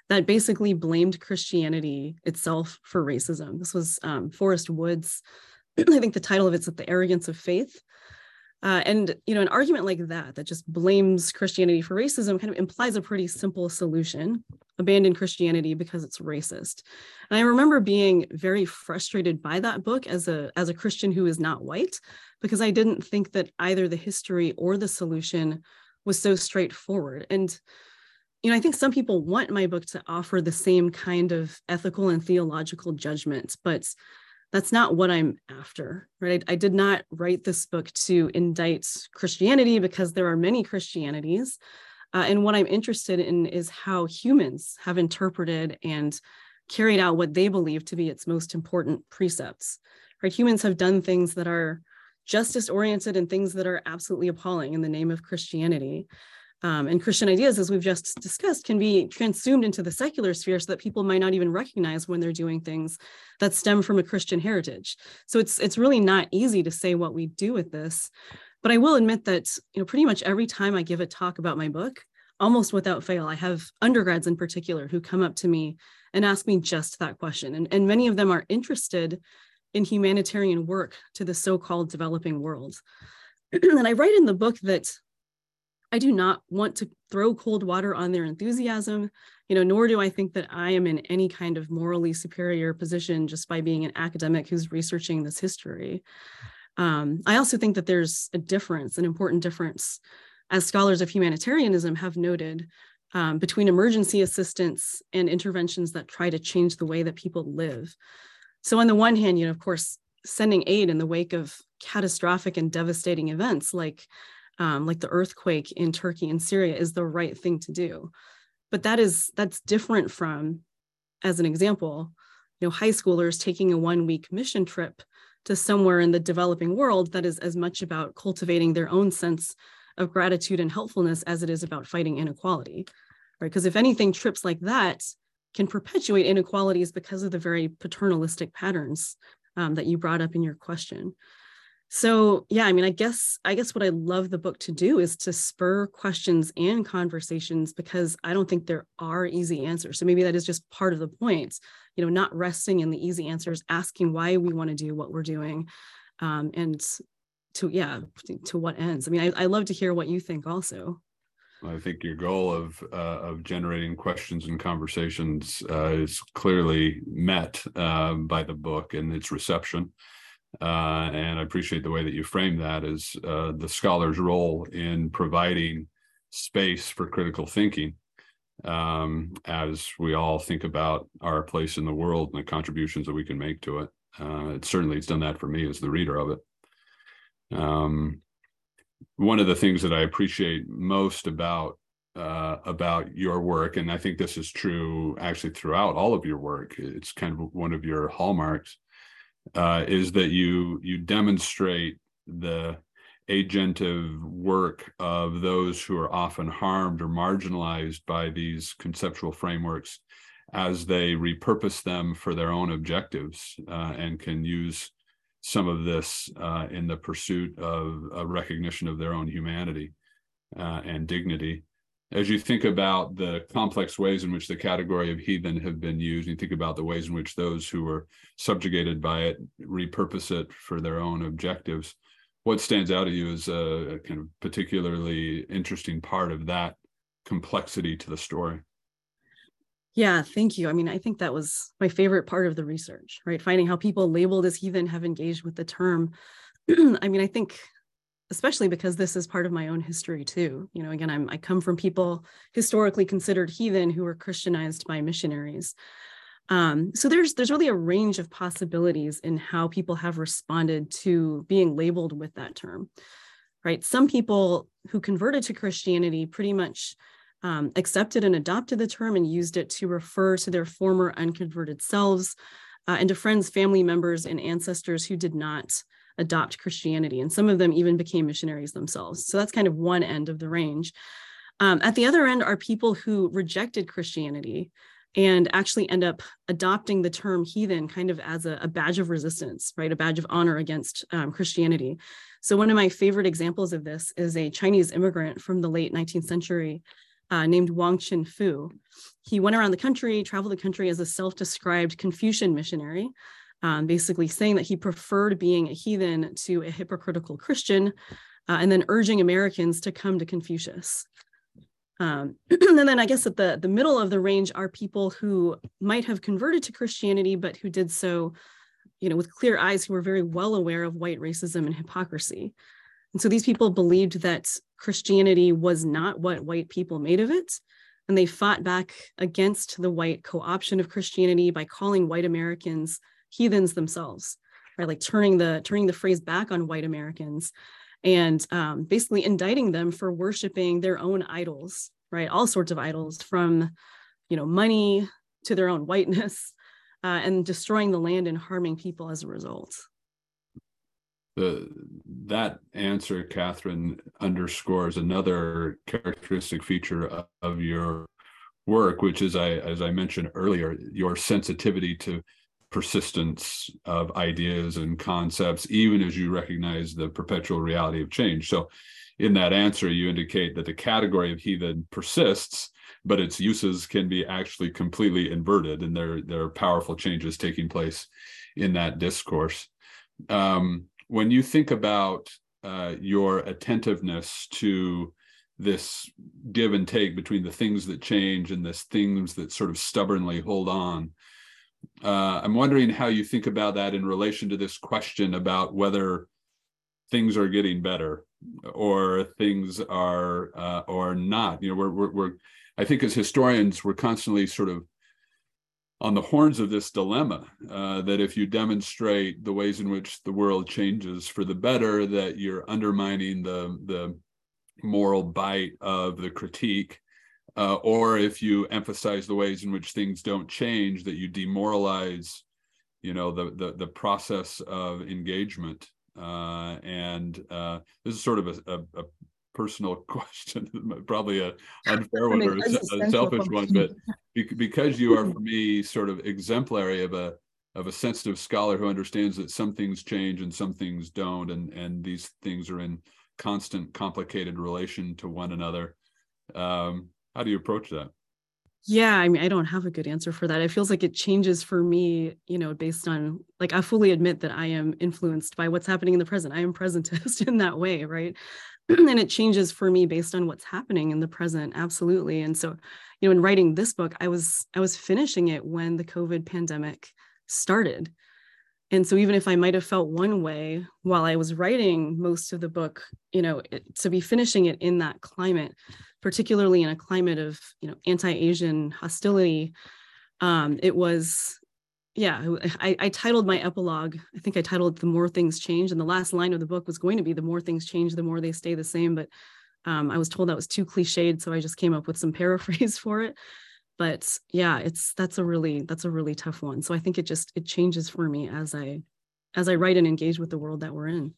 that basically blamed Christianity itself for racism. This was um, Forrest Wood's, I think the title of it's The Arrogance of Faith. Uh, and you know, an argument like that that just blames Christianity for racism kind of implies a pretty simple solution: abandon Christianity because it's racist. And I remember being very frustrated by that book as a as a Christian who is not white, because I didn't think that either the history or the solution was so straightforward. And you know, I think some people want my book to offer the same kind of ethical and theological judgments, but that's not what I'm after, right? I, did not write this book to indict Christianity because there are many Christianities. Uh, and what I'm interested in is how humans have interpreted and carried out what they believe to be its most important precepts, right? Humans have done things that are justice oriented and things that are absolutely appalling in the name of Christianity. Um, and Christian ideas, as we've just discussed, can be transsumed into the secular sphere so that people might not even recognize when they're doing things that stem from a Christian heritage. So it's it's really not easy to say what we do with this. But I will admit that you know pretty much every time I give a talk about my book, almost without fail, I have undergrads in particular who come up to me and ask me just that question. And, and many of them are interested in humanitarian work to the so-called developing world. and I write in the book that I do not want to throw cold water on their enthusiasm, you know, nor do I think that I am in any kind of morally superior position just by being an academic who's researching this history. Um, I also think that there's a difference, an important difference, as scholars of humanitarianism have noted, um, between emergency assistance and interventions that try to change the way that people live. So on the one hand, you know, of course, sending aid in the wake of catastrophic and devastating events like um, like the earthquake in Turkey and Syria is the right thing to do. But that is that's different from, as an example, you know, high schoolers taking a one week mission trip to somewhere in the developing world that is as much about cultivating their own sense of gratitude and helpfulness as it is about fighting inequality. Right. Because if anything, trips like that can perpetuate inequalities because of the very paternalistic patterns um, that you brought up in your question so yeah i mean i guess i guess what i love the book to do is to spur questions and conversations because i don't think there are easy answers. So maybe that is just part of the point you know not resting in the easy answers asking why we want to do what we're doing um, and to yeah to what ends. I mean I, I love to hear what you think also. I think your goal of uh, of generating questions and conversations uh, is clearly met uh, by the book and its reception. Uh, and I appreciate the way that you frame that as uh, the scholar's role in providing space for critical thinking um, as we all think about our place in the world and the contributions that we can make to it. Uh, it certainly has done that for me as the reader of it. Um, one of the things that I appreciate most about uh, about your work, and I think this is true actually throughout all of your work. It's kind of one of your hallmarks uh, is that you you demonstrate the agentive work of those who are often harmed or marginalized by these conceptual frameworks as they repurpose them for their own objectives uh, and can use some of this uh, in the pursuit of a recognition of their own humanity uh, and dignity as you think about the complex ways in which the category of heathen have been used, you think about the ways in which those who were subjugated by it repurpose it for their own objectives, what stands out to you as a, a kind of particularly interesting part of that complexity to the story? Yeah, thank you. I mean, I think that was my favorite part of the research, right? Finding how people labeled as heathen have engaged with the term. I mean, I think especially because this is part of my own history too. You know, again, I'm, I come from people historically considered heathen who were Christianized by missionaries. Um, so there's there's really a range of possibilities in how people have responded to being labeled with that term, right? Some people who converted to Christianity pretty much um, accepted and adopted the term and used it to refer to their former unconverted selves uh, and to friends, family members, and ancestors who did not adopt Christianity. And some of them even became missionaries themselves. So that's kind of one end of the range. Um, at the other end are people who rejected Christianity and actually end up adopting the term heathen kind of as a, a badge of resistance, right? A badge of honor against um, Christianity. So, one of my favorite examples of this is a Chinese immigrant from the late 19th century uh, named Wong Chin Foo. He went around the country, traveled the country as a self described Confucian missionary. Um, basically saying that he preferred being a heathen to a hypocritical Christian, uh, and then urging Americans to come to Confucius. Um, and then I guess at the, the middle of the range are people who might have converted to Christianity, but who did so, you know, with clear eyes, who were very well aware of white racism and hypocrisy. And so these people believed that Christianity was not what white people made of it. And they fought back against the white co option of Christianity by calling white Americans heathens themselves, right? Like turning the turning the phrase back on white Americans and um, basically indicting them for worshiping their own idols, right? All sorts of idols from, you know, money to their own whiteness uh, and destroying the land and harming people as a result. The, that answer, Kathryn, underscores another characteristic feature of, of your work, which is, I, as I mentioned earlier, your sensitivity to persistence of ideas and concepts, even as you recognize the perpetual reality of change. So, in that answer, you indicate that the category of heathen persists, but its uses can be actually completely inverted, and there, there are powerful changes taking place in that discourse. Um, when you think about uh, your attentiveness to this give and take between the things that change and the things that sort of stubbornly hold on, uh, I'm wondering how you think about that in relation to this question about whether things are getting better or things are uh, or not. You know, we're, we're, we're I think as historians we're constantly sort of on the horns of this dilemma uh, that if you demonstrate the ways in which the world changes for the better, that you're undermining the the moral bite of the critique uh, or if you emphasize the ways in which things don't change that you demoralize you know the the, the process of engagement. Uh, and uh, this is sort of a, a, a personal question probably a unfair one or a, selfish one but because you are for me sort of exemplary of a of a sensitive scholar who understands that some things change and some things don't and and these things are in constant complicated relation to one another um, how do you approach that? Yeah, I mean, I don't have a good answer for that. It feels like it changes for me, you know, based on like I fully admit that I am influenced by what's happening in the present. I am presentist in that way, right? and it changes for me based on what's happening in the present, absolutely. And so, you know, in writing this book, I was I was finishing it when the COVID pandemic started. And so even if I might have felt one way while I was writing most of the book, you know, it, to be finishing it in that climate particularly in a climate of you know anti-asian hostility um, it was yeah I, I titled my epilogue i think i titled the more things change and the last line of the book was going to be the more things change the more they stay the same but um, i was told that was too cliched so i just came up with some paraphrase for it. But yeah it's that's a really that's a really tough one. So i think it just it changes for me as i as i write and engage with the world that we're in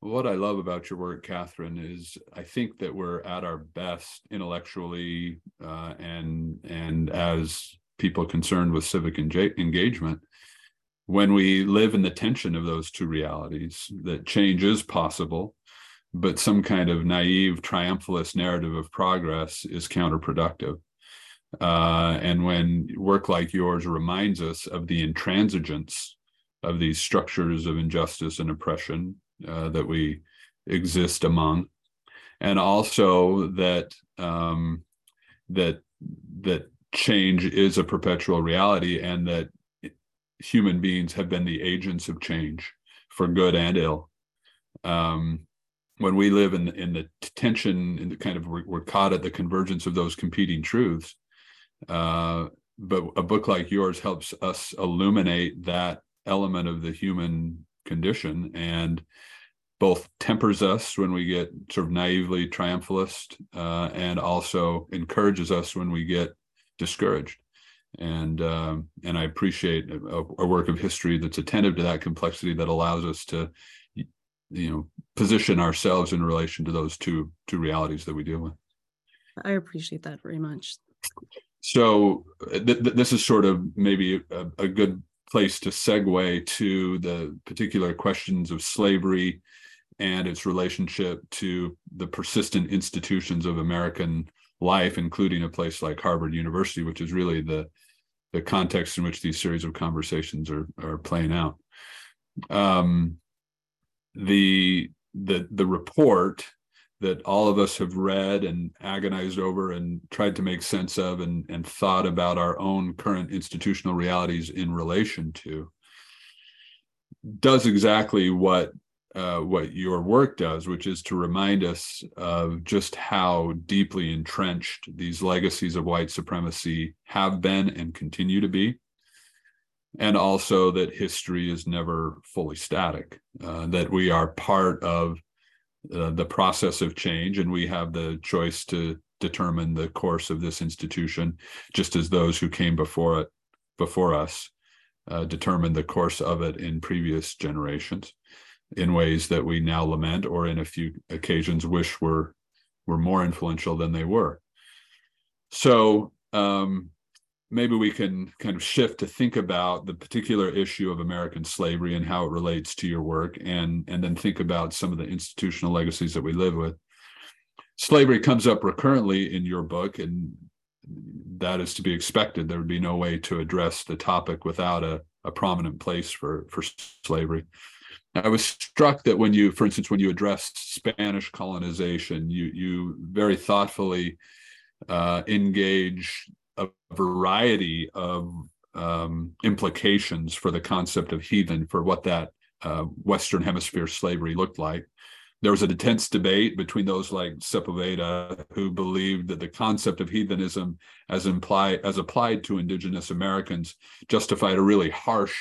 what I love about your work, Kathryn, is I think that we're at our best intellectually uh, and and as people concerned with civic engagement when we live in the tension of those two realities that change is possible but some kind of naive triumphalist narrative of progress is counterproductive. Uh, and when work like yours reminds us of the intransigence of these structures of injustice and oppression uh, that we exist among, and also that um, that that change is a perpetual reality, and that human beings have been the agents of change for good and ill. Um, when we live in in the tension, in the kind of we're, we're, caught at the convergence of those competing truths. Uh, but a book like yours helps us illuminate that element of the human condition and both tempers us when we get sort of naively triumphalist uh, and also encourages us when we get discouraged and um, and I appreciate a, a, work of history that's attentive to that complexity that allows us to you know position ourselves in relation to those two two realities that we deal with. I appreciate that very much. So th- th- this is sort of maybe a, a good place to segue to the particular questions of slavery and its relationship to the persistent institutions of American life, including a place like Harvard University, which is really the the context in which these series of conversations are are playing out. Um, the the the report that all of us have read and agonized over and tried to make sense of and, and thought about our own current institutional realities in relation to does exactly what uh, what your work does, which is to remind us of just how deeply entrenched these legacies of white supremacy have been and continue to be. And also that history is never fully static, uh, that we are part of uh, the process of change and we have the choice to determine the course of this institution, just as those who came before it, before us, uh, determined the course of it in previous generations in ways that we now lament or in a few occasions wish were were more influential than they were. So um, maybe we can kind of shift to think about the particular issue of american slavery and how it relates to your work and and then think about some of the institutional legacies that we live with. Slavery comes up recurrently in your book and that is to be expected. There would be no way to address the topic without a, a prominent place for for slavery. I was struck that when you, for instance, when you addressed Spanish colonization, you you very thoughtfully uh, engage a variety of um, implications for the concept of heathen, for what that uh, Western Hemisphere slavery looked like. There was an intense debate between those like Sepulveda, who believed that the concept of heathenism, as implied as applied to indigenous Americans, justified a really harsh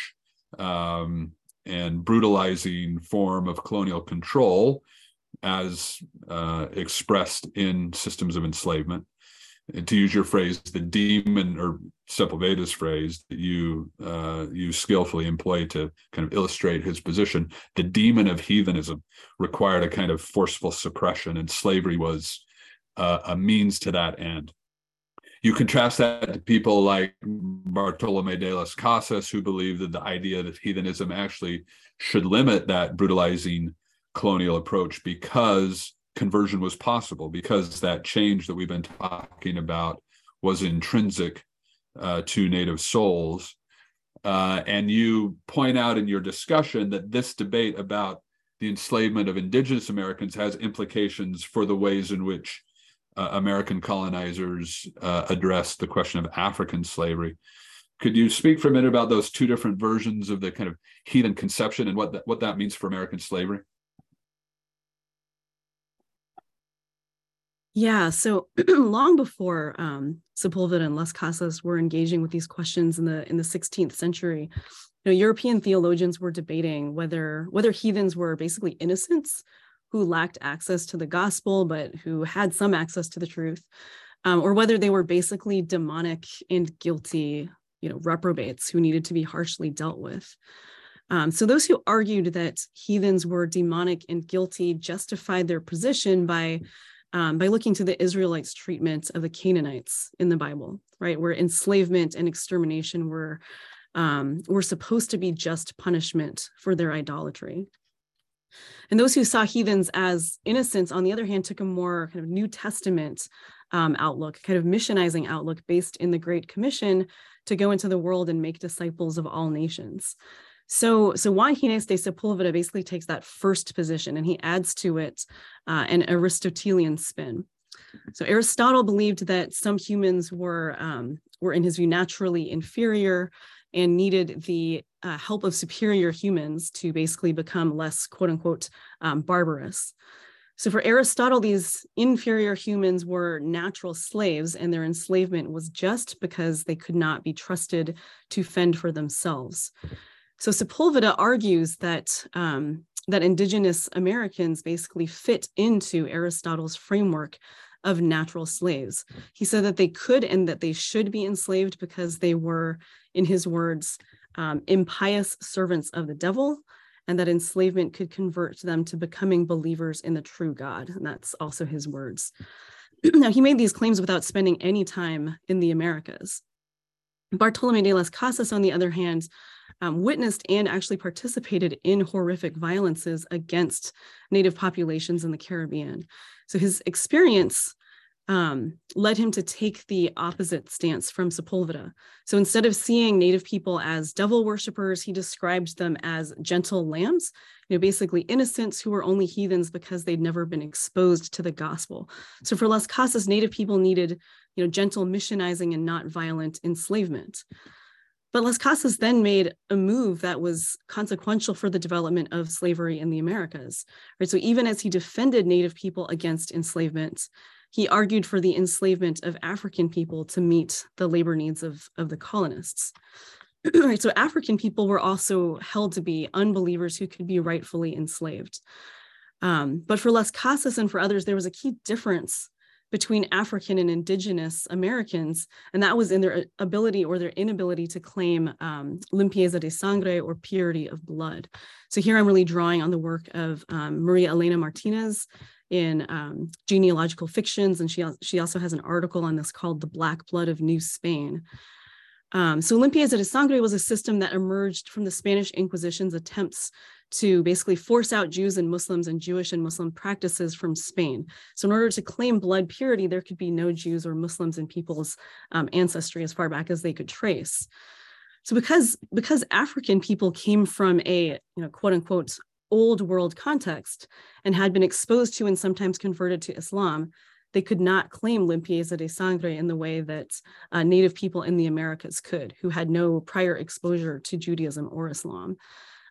um, and brutalizing form of colonial control as uh, expressed in systems of enslavement. And to use your phrase, the demon or Sepulveda's phrase that you uh, you skillfully employ to kind of illustrate his position, the demon of heathenism required a kind of forceful suppression, and slavery was uh, a means to that end. You contrast that to people like Bartolome de las Casas, who believe that the idea that heathenism actually should limit that brutalizing colonial approach because conversion was possible, because that change that we've been talking about was intrinsic uh, to native souls. Uh, and you point out in your discussion that this debate about the enslavement of indigenous Americans has implications for the ways in which uh, American colonizers uh, addressed the question of African slavery. Could you speak for a minute about those two different versions of the kind of heathen conception and what that, what that means for American slavery? Yeah, so long before um, Sepulveda and Las Casas were engaging with these questions in the in the 16th century, you know, European theologians were debating whether whether heathens were basically innocents who lacked access to the gospel, but who had some access to the truth, um, or whether they were basically demonic and guilty, you know, reprobates who needed to be harshly dealt with. Um, so those who argued that heathens were demonic and guilty justified their position by um, by looking to the Israelites' treatment of the Canaanites in the Bible, right, where enslavement and extermination were um, were supposed to be just punishment for their idolatry. And those who saw heathens as innocents, on the other hand, took a more kind of New Testament um, outlook, kind of missionizing outlook based in the Great Commission to go into the world and make disciples of all nations. So, so Juan Gines de Sepulveda basically takes that first position and he adds to it uh, an Aristotelian spin. So Aristotle believed that some humans were um, were in his view naturally inferior and needed the uh, help of superior humans to basically become less quote unquote um, barbarous. So for Aristotle, these inferior humans were natural slaves, and their enslavement was just because they could not be trusted to fend for themselves. So Sepulveda argues that um, that indigenous Americans basically fit into Aristotle's framework of natural slaves. He said that they could and that they should be enslaved because they were, in his words, um, impious servants of the devil, and that enslavement could convert them to becoming believers in the true God. And that's also his words. now, he made these claims without spending any time in the Americas. Bartolome de las Casas, on the other hand, um, witnessed and actually participated in horrific violences against Native populations in the Caribbean. So his experience um, led him to take the opposite stance from Sepulveda. So instead of seeing Native people as devil worshippers, he described them as gentle lambs, you know, basically innocents who were only heathens because they'd never been exposed to the gospel. So for Las Casas, Native people needed, you know, gentle missionizing and not violent enslavement. But Las Casas then made a move that was consequential for the development of slavery in the Americas. Right? So even as he defended Native people against enslavement, he argued for the enslavement of African people to meet the labor needs of, of the colonists. right, so African people were also held to be unbelievers who could be rightfully enslaved. Um, but for Las Casas and for others, there was a key difference between African and Indigenous Americans, and that was in their ability or their inability to claim um, limpieza de sangre or purity of blood. So here I'm really drawing on the work of um, Maria Elena Martinez in um, genealogical fictions, and she, she also has an article on this called The Black Blood of New Spain. Um, so limpieza de sangre was a system that emerged from the Spanish Inquisition's attempts to basically force out Jews and Muslims and Jewish and Muslim practices from Spain. So in order to claim blood purity, there could be no Jews or Muslims in people's um, ancestry as far back as they could trace. So because, because African people came from a, you know, quote unquote, old world context and had been exposed to and sometimes converted to Islam, they could not claim limpieza de sangre in the way that uh, Native people in the Americas could, who had no prior exposure to Judaism or Islam.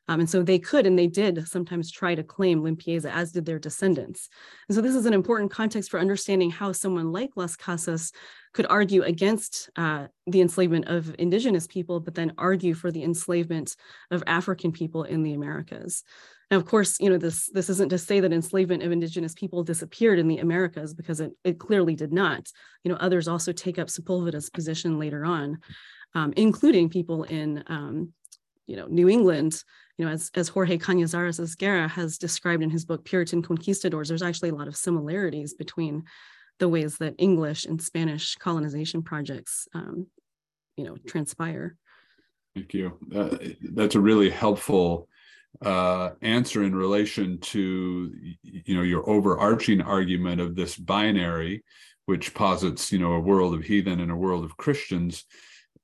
Um, and so they could and they did sometimes try to claim limpieza, as did their descendants. And so this is an important context for understanding how someone like Las Casas could argue against uh, the enslavement of indigenous people, but then argue for the enslavement of African people in the Americas. Now, of course, you know, this, this isn't to say that enslavement of indigenous people disappeared in the Americas because it, it clearly did not. You know, others also take up Sepulveda's position later on, um, including people in, um, you know, New England you know, as, as Jorge Cañizares Esguerra has described in his book Puritan Conquistadors, there's actually a lot of similarities between the ways that English and Spanish colonization projects, um, you know, transpire. Thank you. Uh, that's a really helpful uh, answer in relation to, you know, your overarching argument of this binary, which posits, you know, a world of heathen and a world of Christians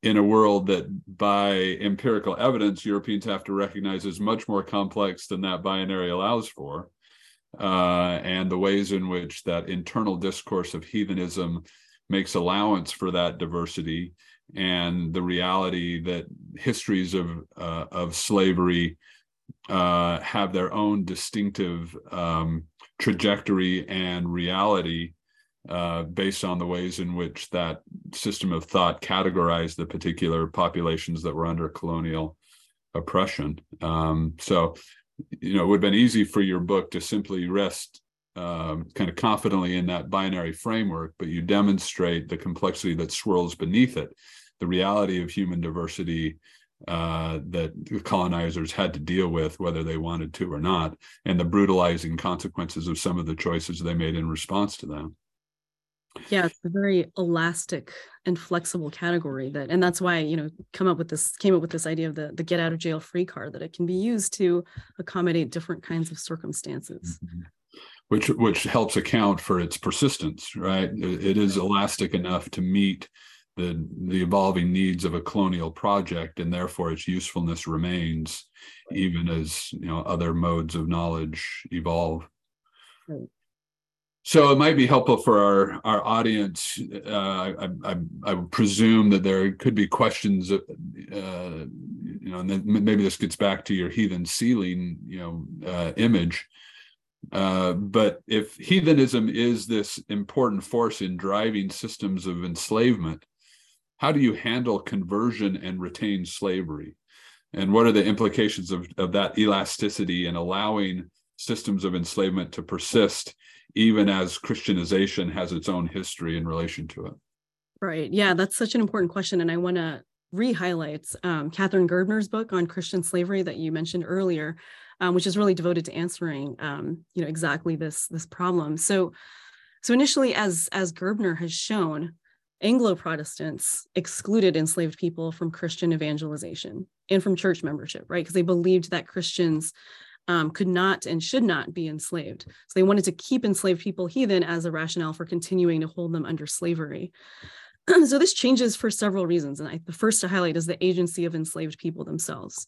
in a world that by empirical evidence europeans have to recognize is much more complex than that binary allows for uh, and the ways in which that internal discourse of heathenism makes allowance for that diversity and the reality that histories of uh, of slavery uh, have their own distinctive um, trajectory and reality uh, based on the ways in which that system of thought categorized the particular populations that were under colonial oppression. Um, so, you know, it would have been easy for your book to simply rest um, kind of confidently in that binary framework, but you demonstrate the complexity that swirls beneath it, the reality of human diversity uh, that the colonizers had to deal with, whether they wanted to or not, and the brutalizing consequences of some of the choices they made in response to them yeah it's a very elastic and flexible category that and that's why you know come up with this came up with this idea of the the get out of jail free card that it can be used to accommodate different kinds of circumstances. Mm-hmm. which which helps account for its persistence right? It is elastic enough to meet the the evolving needs of a colonial project and therefore its usefulness remains even as you know other modes of knowledge evolve. Right. So it might be helpful for our our audience. Uh, I, I, I presume that there could be questions, uh, you know, and then maybe this gets back to your heathen ceiling, you know, uh, image. Uh, but if heathenism is this important force in driving systems of enslavement, how do you handle conversion and retain slavery? And what are the implications of, of that elasticity and allowing systems of enslavement to persist, even as Christianization has its own history in relation to it? Right. Yeah, that's such an important question. And I want to re-highlight um, Katharine Gerbner's book on Christian slavery that you mentioned earlier, um, which is really devoted to answering, um, you know, exactly this this problem. So, so initially, as as Gerbner has shown, Anglo Protestants excluded enslaved people from Christian evangelization and from church membership, right? Because they believed that Christians um, could not and should not be enslaved. So they wanted to keep enslaved people heathen as a rationale for continuing to hold them under slavery. so this changes for several reasons. And I, the first to highlight is the agency of enslaved people themselves.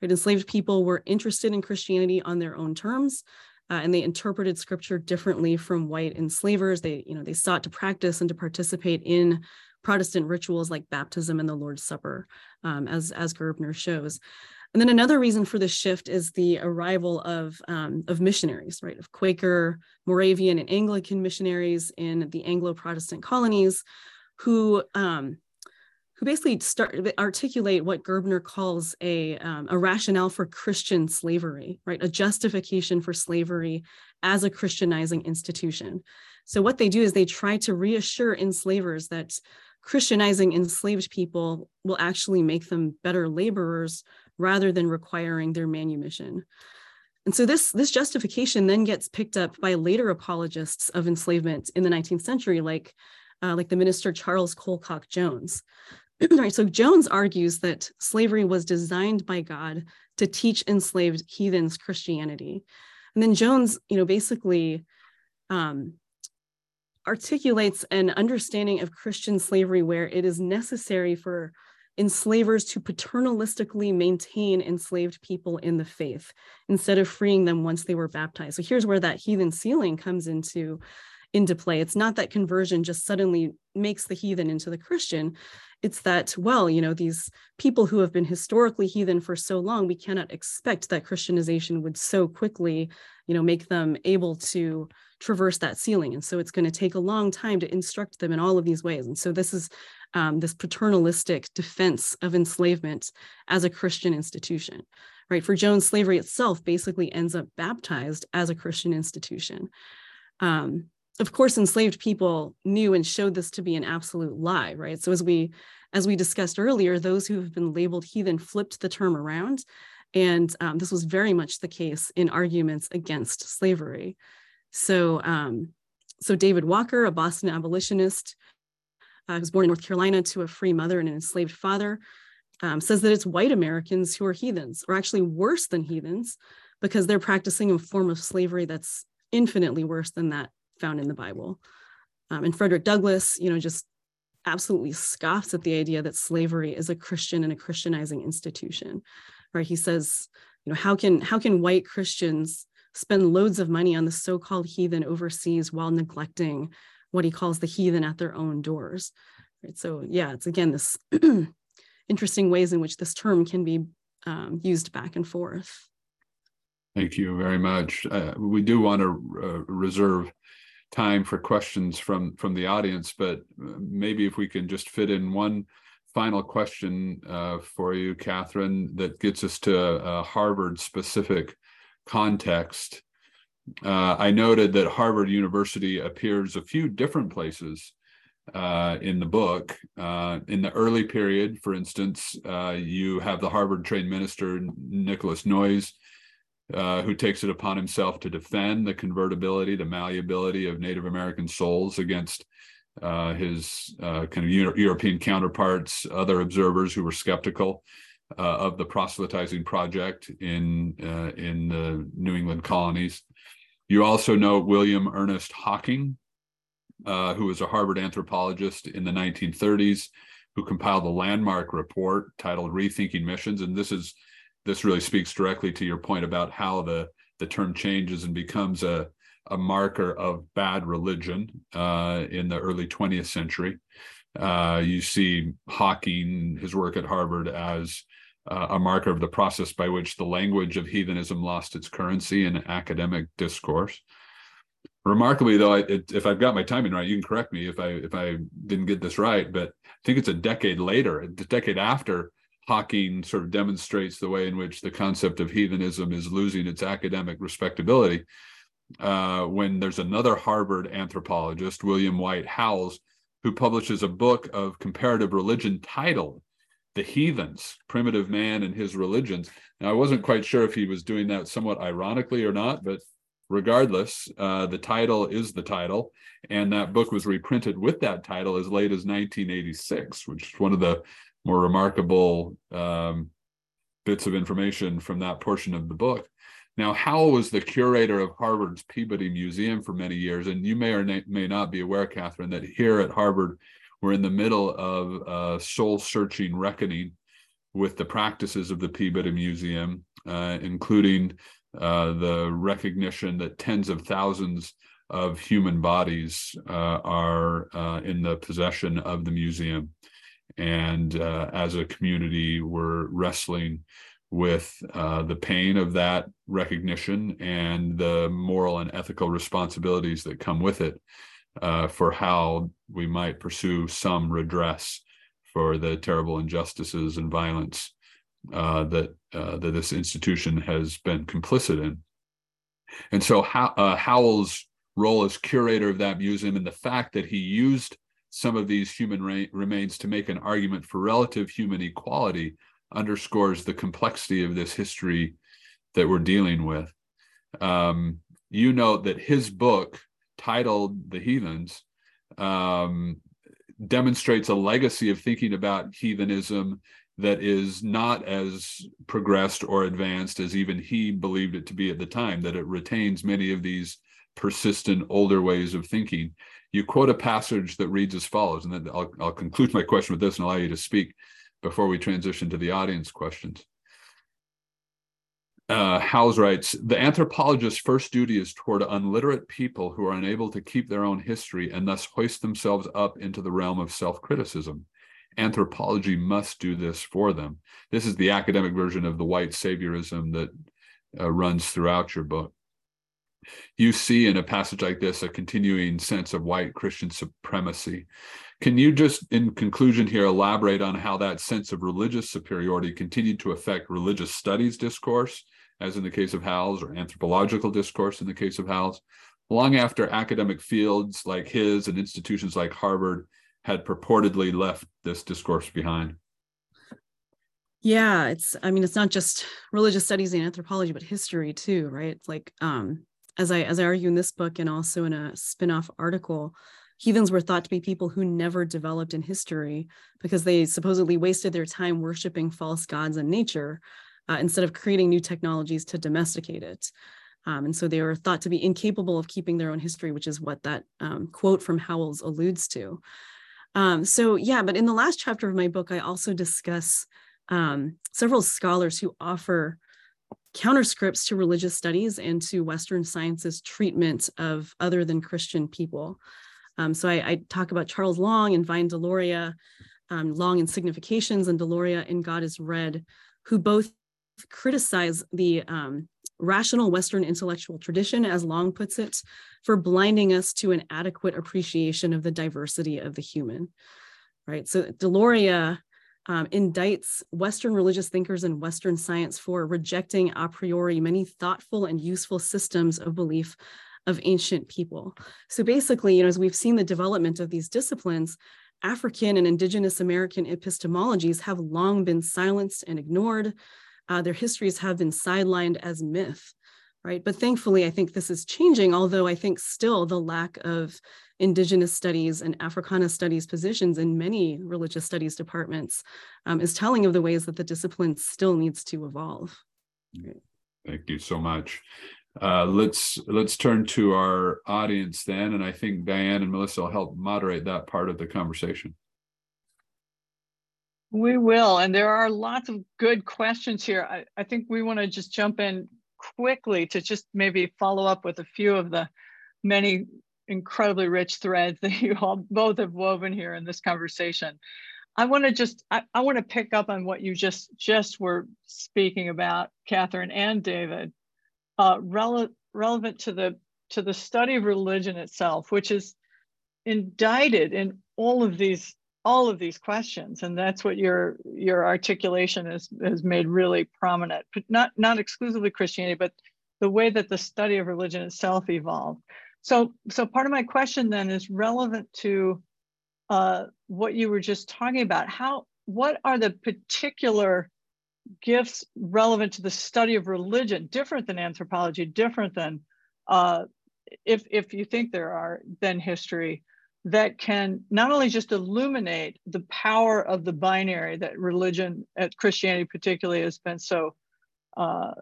Right? Enslaved people were interested in Christianity on their own terms. Uh, and they interpreted scripture differently from white enslavers. They, you know, they sought to practice and to participate in Protestant rituals like baptism and the Lord's Supper, um, as as Gerbner shows. And then another reason for this shift is the arrival of, um, of missionaries, right, of Quaker, Moravian, and Anglican missionaries in the Anglo-Protestant colonies, who um, who basically start articulate what Gerbner calls a, um, a rationale for Christian slavery, right? A justification for slavery as a Christianizing institution. So what they do is they try to reassure enslavers that Christianizing enslaved people will actually make them better laborers rather than requiring their manumission. And so this, this justification then gets picked up by later apologists of enslavement in the 19th century, like, uh, like the minister Charles Colcock Jones. right, so Jones argues that slavery was designed by God to teach enslaved heathens Christianity. And then Jones, you know, basically um, articulates an understanding of Christian slavery where it is necessary for enslavers to paternalistically maintain enslaved people in the faith instead of freeing them once they were baptized. So here's where that heathen ceiling comes into into play. It's not that conversion just suddenly makes the heathen into the Christian. It's that, well, you know, these people who have been historically heathen for so long, we cannot expect that Christianization would so quickly, you know, make them able to traverse that ceiling. And so it's going to take a long time to instruct them in all of these ways. And so this is um, this paternalistic defense of enslavement as a Christian institution, right? For Jones, slavery itself basically ends up baptized as a Christian institution. Um, of course, enslaved people knew and showed this to be an absolute lie, right? So as we as we discussed earlier, those who have been labeled heathen flipped the term around. And um, this was very much the case in arguments against slavery. So, um, so David Walker, a Boston abolitionist, uh, was born in North Carolina to a free mother and an enslaved father, um, says that it's white Americans who are heathens, or actually worse than heathens, because they're practicing a form of slavery that's infinitely worse than that found in the Bible. Um, and Frederick Douglass, you know, just absolutely scoffs at the idea that slavery is a Christian and a Christianizing institution. Right? He says, you know, how can how can white Christians spend loads of money on the so-called heathen overseas while neglecting what he calls the heathen at their own doors? Right? So yeah, it's again this interesting ways in which this term can be um, used back and forth. Thank you very much. Uh, we do want to uh, reserve time for questions from from the audience, but uh, maybe if we can just fit in one final question uh, for you, Kathryn, that gets us to a, a Harvard specific context. Uh, I noted that Harvard University appears a few different places uh, in the book. Uh, in the early period, for instance, uh, you have the Harvard trained minister Nicholas Noyes uh, who takes it upon himself to defend the convertibility, the malleability of Native American souls against uh, his kind of Euro- European counterparts, other observers who were skeptical of the proselytizing project in uh, in the New England colonies. You also know William Ernest Hocking, who was a Harvard anthropologist in the 1930s, who compiled a landmark report titled "Rethinking Missions," and this is this really speaks directly to your point about how the the term changes and becomes a a marker of bad religion uh, in the early 20th century. Uh, you see Hocking, his work at Harvard, as uh, a marker of the process by which the language of heathenism lost its currency in academic discourse. Remarkably, though, it, if I've got my timing right, you can correct me if I if I didn't get this right. But I think it's a decade later, a decade after Hocking sort of demonstrates the way in which the concept of heathenism is losing its academic respectability. Uh, when there's another Harvard anthropologist, William White Howells, who publishes a book of comparative religion titled the heathens, primitive man and his religions. Now, I wasn't quite sure if he was doing that somewhat ironically or not, but regardless, uh, the title is the title. And that book was reprinted with that title as late as 1986, which is one of the more remarkable um, bits of information from that portion of the book. Now, Howell was the curator of Harvard's Peabody Museum for many years, and you may or may not be aware, Kathryn, that here at Harvard, we're in the middle of a soul searching reckoning with the practices of the Peabody Museum, uh, including uh, the recognition that tens of thousands of human bodies uh, are uh, in the possession of the museum. And uh, as a community, we're wrestling with uh, the pain of that recognition and the moral and ethical responsibilities that come with it uh, for how we might pursue some redress for the terrible injustices and violence uh, that uh, that this institution has been complicit in. And so uh, Howell's role as curator of that museum and the fact that he used some of these human re- remains to make an argument for relative human equality underscores the complexity of this history that we're dealing with. Um, you note that his book titled The Heathens, um, demonstrates a legacy of thinking about heathenism that is not as progressed or advanced as even he believed it to be at the time, that it retains many of these persistent older ways of thinking. You quote a passage that reads as follows, and then I'll, I'll conclude my question with this and allow you to speak before we transition to the audience questions uh, Howells writes The anthropologist's first duty is toward unliterate people who are unable to keep their own history and thus hoist themselves up into the realm of self criticism. Anthropology must do this for them. This is the academic version of the white saviorism that uh, runs throughout your book. You see in a passage like this a continuing sense of white Christian supremacy. Can you just, in conclusion here, elaborate on how that sense of religious superiority continued to affect religious studies discourse as in the case of Howells, or anthropological discourse in the case of Howells, long after academic fields like his and institutions like Harvard had purportedly left this discourse behind. Yeah, it's I mean it's not just religious studies and anthropology but history too, right? Like um as I as I argue in this book and also in a spin-off article, heathens were thought to be people who never developed in history because they supposedly wasted their time worshiping false gods and nature uh, instead of creating new technologies to domesticate it. Um, and so they were thought to be incapable of keeping their own history, which is what that um, quote from Howells alludes to. Um, so, yeah, but in the last chapter of my book, I also discuss um, several scholars who offer counterscripts to religious studies and to Western science's treatment of other than Christian people. Um, so I, I, talk about Charles Long and Vine Deloria, um, Long in Significations and Deloria in God is Red, who both criticize the um, rational Western intellectual tradition, as Long puts it, for blinding us to an adequate appreciation of the diversity of the human. Right. So Deloria um, indicts Western religious thinkers and Western science for rejecting a priori many thoughtful and useful systems of belief of ancient people. So basically, you know, as we've seen the development of these disciplines, African and Indigenous American epistemologies have long been silenced and ignored uh, their histories have been sidelined as myth, right? But thankfully, I think this is changing, although I think still the lack of Indigenous studies and Africana studies positions in many religious studies departments um, is telling of the ways that the discipline still needs to evolve. Thank you so much. Uh, let's let's turn to our audience then, and I think Diane and Melissa will help moderate that part of the conversation. We will. And there are lots of good questions here. I, I think we want to just jump in quickly to just maybe follow up with a few of the many incredibly rich threads that you all both have woven here in this conversation. I want to just I, I want to pick up on what you just just were speaking about, Kathryn and David, uh, rele- relevant to the to the study of religion itself, which is indicted in all of these all of these questions, and that's what your your articulation has has made really prominent. But not not exclusively Christianity, but the way that the study of religion itself evolved. So so part of my question then is relevant to uh, what you were just talking about. How, what are the particular gifts relevant to the study of religion, different than anthropology, different than, uh, if, if you think there are, than history, that can not only just illuminate the power of the binary that religion, at Christianity particularly, has been so uh,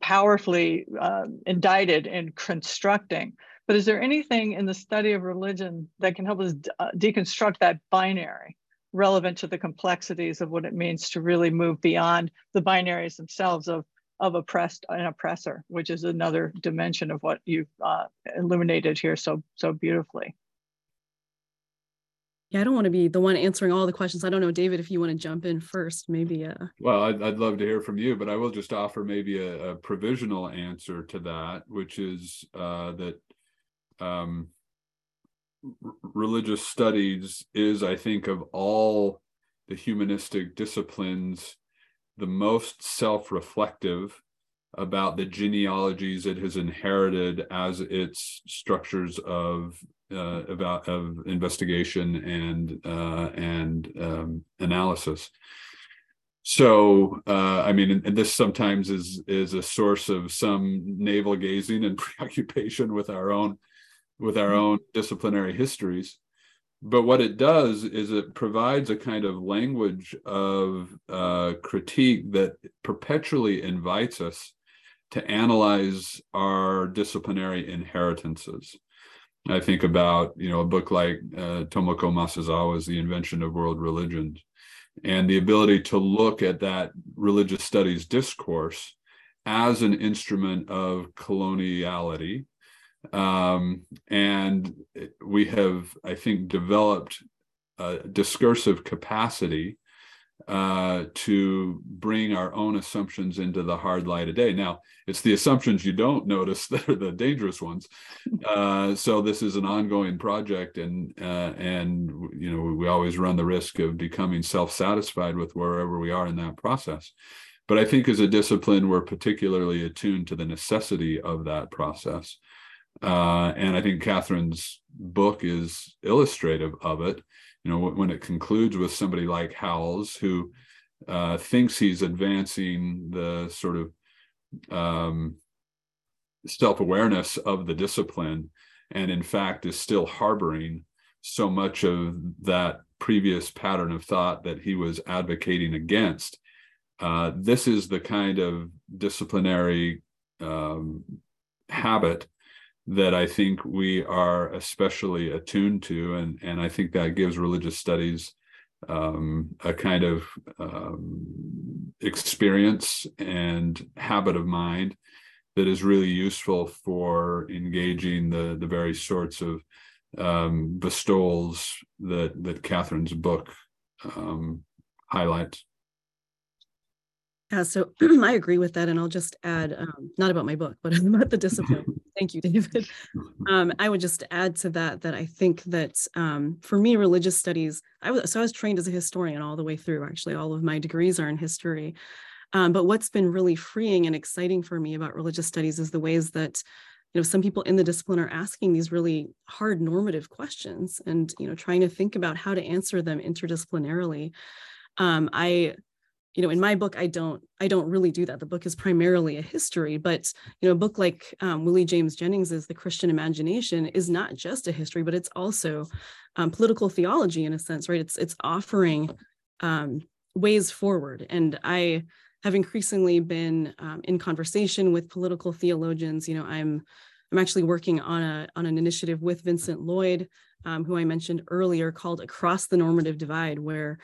powerfully uh, indicted in constructing, but is there anything in the study of religion that can help us uh, deconstruct that binary relevant to the complexities of what it means to really move beyond the binaries themselves of, of oppressed and oppressor, which is another dimension of what you've uh, illuminated here so, so beautifully? Yeah, I don't want to be the one answering all the questions. I don't know, David, if you want to jump in first, maybe. Uh... Well, I'd, I'd love to hear from you, but I will just offer maybe a, a provisional answer to that, which is uh, that um, religious studies is, I think, of all the humanistic disciplines, the most self reflective about the genealogies it has inherited as its structures of uh, about of investigation and uh, and um, analysis. So, uh, I mean, and this sometimes is is a source of some navel gazing and preoccupation with our own with our mm-hmm. own disciplinary histories. But what it does is it provides a kind of language of uh, critique that perpetually invites us to analyze our disciplinary inheritances. I think about you know a book like uh, Tomoko Masuzawa's The Invention of World Religions, and the ability to look at that religious studies discourse as an instrument of coloniality. Um, and we have, I think, developed a discursive capacity uh, to bring our own assumptions into the hard light of day. Now, it's the assumptions you don't notice that are the dangerous ones. Uh, so this is an ongoing project, and uh, and you know we always run the risk of becoming self-satisfied with wherever we are in that process. But I think as a discipline, we're particularly attuned to the necessity of that process. Uh, and I think Kathryn's book is illustrative of it. You know, when it concludes with somebody like Howells, who uh, thinks he's advancing the sort of um, self awareness of the discipline, and in fact is still harboring so much of that previous pattern of thought that he was advocating against. Uh, this is the kind of disciplinary um, habit that I think we are especially attuned to, and and I think that gives religious studies um, a kind of um, experience and habit of mind that is really useful for engaging the the very sorts of um, bestowals that that Kathryn's book um, highlights. Yeah, so I agree with that. And I'll just add, um, not about my book, but about the discipline. Thank you, David. Um, I would just add to that that I think that um, for me, religious studies, I was so I was trained as a historian all the way through. Actually, all of my degrees are in history. Um, but what's been really freeing and exciting for me about religious studies is the ways that you know some people in the discipline are asking these really hard normative questions and you know trying to think about how to answer them interdisciplinarily. Um, I you know in my book i don't i don't really do that. The book is primarily a history but you know a book like um, willie james jennings's the christian imagination is not just a history but it's also um, political theology in a sense right? It's it's offering um, ways forward. And i have increasingly been um, in conversation with political theologians. You know i'm i'm actually working on a on an initiative with vincent lloyd um, who i mentioned earlier called across the normative divide where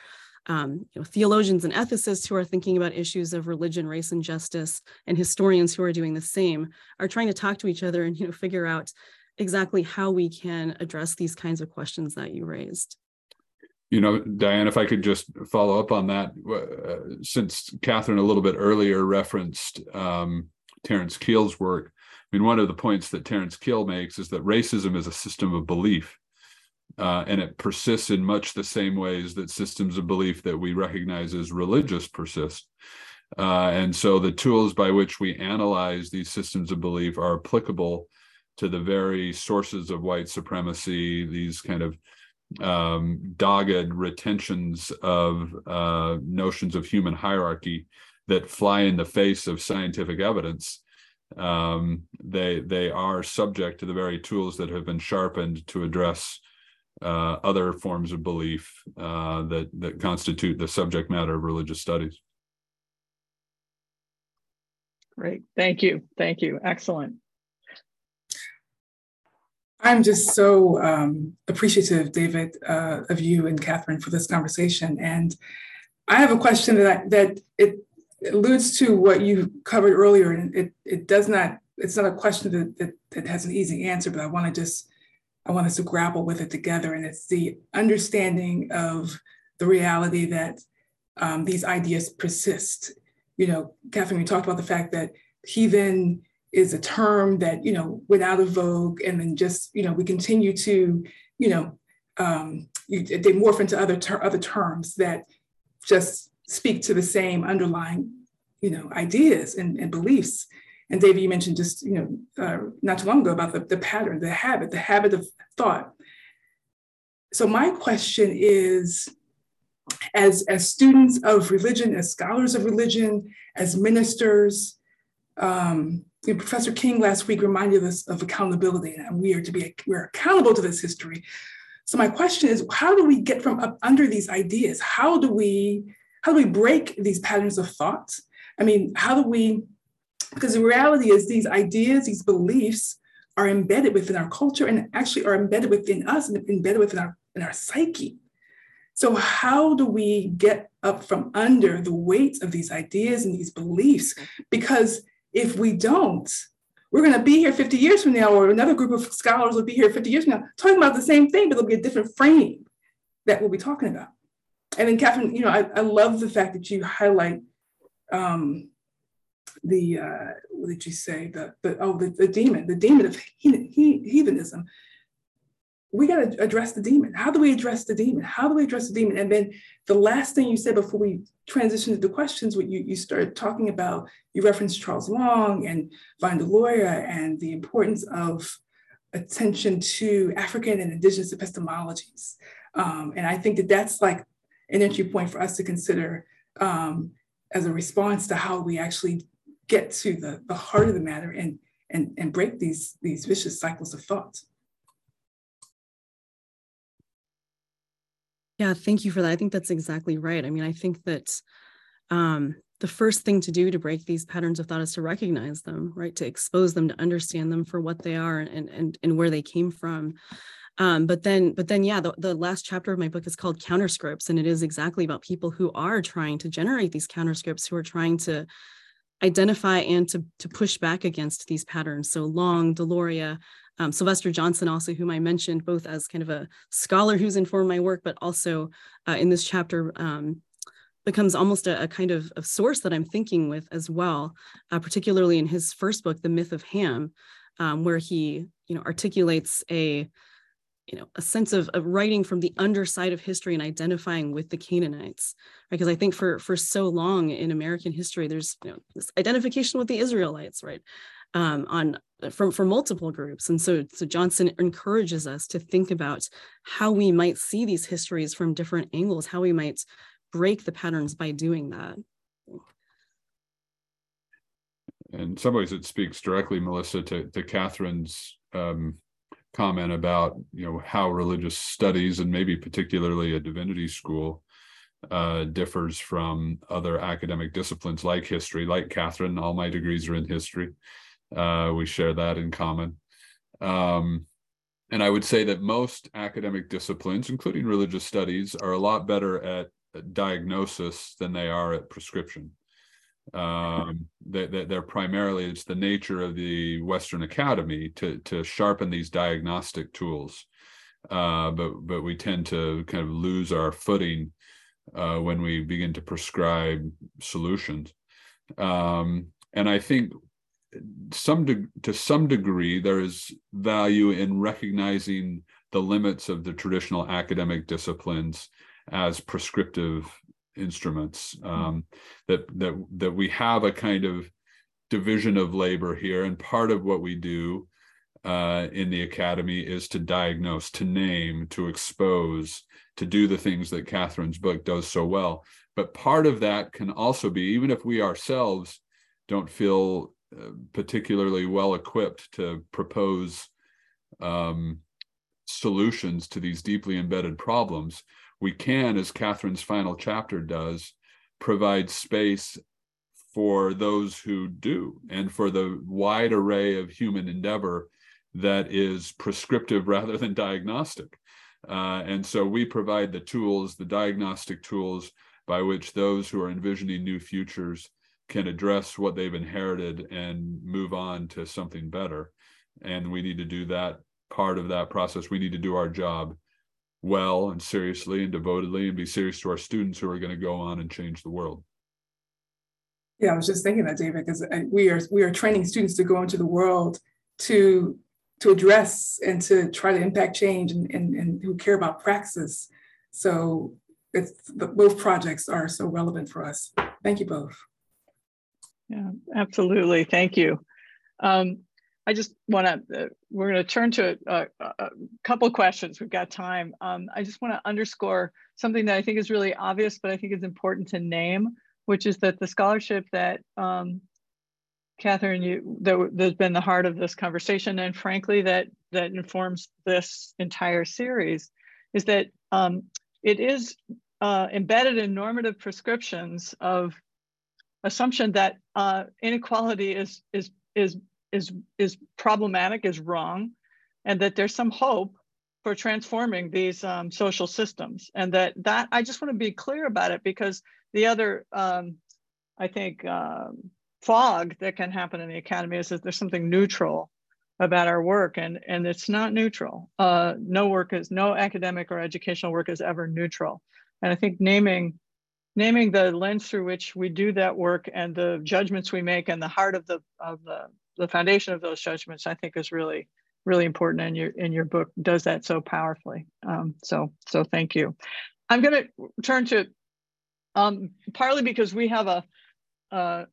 um, you know, theologians and ethicists who are thinking about issues of religion, race, and justice, and historians who are doing the same are trying to talk to each other and you know figure out exactly how we can address these kinds of questions that you raised. You know, Diane, if I could just follow up on that, uh, since Kathryn a little bit earlier referenced um, Terence Keel's work, I mean, one of the points that Terence Keel makes is that racism is a system of belief. Uh, and it persists in much the same ways that systems of belief that we recognize as religious persist. Uh, and so the tools by which we analyze these systems of belief are applicable to the very sources of white supremacy, these kind of um, dogged retentions of uh, notions of human hierarchy that fly in the face of scientific evidence. Um, they they are subject to the very tools that have been sharpened to address uh, other forms of belief uh, that that constitute the subject matter of religious studies. Great, thank you, thank you, excellent. I'm just so um, appreciative, David, uh, of you and Kathryn for this conversation. And I have a question that I, that it alludes to what you covered earlier, and it it does not. It's not a question that that, that has an easy answer, but I want to just I want us to grapple with it together, and it's the understanding of the reality that um, these ideas persist. You know, Kathryn, we talked about the fact that heathen is a term that you know went out of vogue and then just you know we continue to you know um, you, they morph into other ter- other terms that just speak to the same underlying you know ideas and, and beliefs and david you mentioned just you know uh, not too long ago about the, the pattern the habit the habit of thought so my question is as as students of religion as scholars of religion as ministers um, you know, Professor King last week reminded us of accountability, and we are to be we're accountable to this history. So my question is, how do we get from up under these ideas? How do we how do we break these patterns of thought? I mean, how do we? Because the reality is, these ideas, these beliefs, are embedded within our culture and actually are embedded within us and embedded within our in our psyche. So how do we get up from under the weight of these ideas and these beliefs? Because if we don't, we're going to be here 50 years from now, or another group of scholars will be here 50 years from now, talking about the same thing, but it'll be a different frame that we'll be talking about. And then, Kathryn, you know, I, I love the fact that you highlight um, the uh, what did you say? The, the oh, the, the demon, the demon of heathenism we got to address the demon. How do we address the demon? How do we address the demon? And then the last thing you said before we transition to the questions, what you, you started talking about, you referenced Charles Long and Vine Deloria and the importance of attention to African and indigenous epistemologies. Um, and I think that that's like an entry point for us to consider um, as a response to how we actually get to the, the heart of the matter and, and, and break these, these vicious cycles of thought. Yeah, thank you for that. I think that's exactly right. I mean, I think that um, the first thing to do to break these patterns of thought is to recognize them, right? To expose them, to understand them for what they are and and and where they came from. Um, but then, but then, yeah, the, the last chapter of my book is called Counterscripts, and it is exactly about people who are trying to generate these counterscripts, who are trying to identify and to to push back against these patterns. So Long, Deloria, um, Sylvester Johnson, also, whom I mentioned both as kind of a scholar who's informed my work, but also uh, in this chapter um, becomes almost a, a, kind of a source that I'm thinking with as well, uh, particularly in his first book, The Myth of Ham, um, where he you know articulates a you know a sense of, of writing from the underside of history and identifying with the canaanites right? Because i think for for so long in american history there's you know this identification with the israelites right? Um, on from from multiple groups. And so so johnson encourages us to think about how we might see these histories from different angles how we might break the patterns by doing that. In some ways it speaks directly melissa to, to kathryn's um, comment about you know how religious studies and maybe particularly a divinity school uh, differs from other academic disciplines like history like kathryn all my degrees are in history uh, we share that in common. Um, and I would say that most academic disciplines, including religious studies, are a lot better at diagnosis than they are at prescription. Um, they, they're primarily, it's the nature of the Western Academy to, to sharpen these diagnostic tools. uh, but but we tend to kind of lose our footing uh, when we begin to prescribe solutions. Um, and I think some de- to some degree there is value in recognizing the limits of the traditional academic disciplines as prescriptive instruments hmm. um, that that that we have a kind of division of labor here and part of what we do uh, in the academy is to diagnose to name to expose to do the things that kathryn's book does so well but part of that can also be even if we ourselves don't feel uh, particularly well equipped to propose um, solutions to these deeply embedded problems we can, as Kathryn's final chapter does, provide space for those who do and for the wide array of human endeavor that is prescriptive rather than diagnostic. Uh, and so we provide the tools, the diagnostic tools by which those who are envisioning new futures can address what they've inherited and move on to something better. And we need to do that part of that process. We need to do our job well and seriously and devotedly and be serious to our students who are going to go on and change the world. Yeah, I was just thinking that, David, because uh, we are we are training students to go into the world to to address and to try to impact change and, and, and who care about praxis. So it's both projects are so relevant for us. Thank you both. Yeah, absolutely. Thank you. Um, I just want to, uh, we're going to turn to a, a, a couple questions. We've got time. Um, I just want to underscore something that I think is really obvious, but I think is important to name, which is that the scholarship that um, Kathryn, you that, that's been the heart of this conversation, and frankly, that that informs this entire series, is that um, it is uh, embedded in normative prescriptions of assumption that uh, inequality is is is is is problematic, is wrong, and that there's some hope for transforming these um, social systems. And that that I just want to be clear about it because the other um, I think um, fog that can happen in the academy is that there's something neutral about our work and and it's not neutral uh, no work is no academic or educational work is ever neutral and i think naming naming the lens through which we do that work and the judgments we make and the heart of the of the the foundation of those judgments, I think, is really really important, and your in your book does that so powerfully. Um, so so thank you. I'm going to turn to um, partly because we have a uh,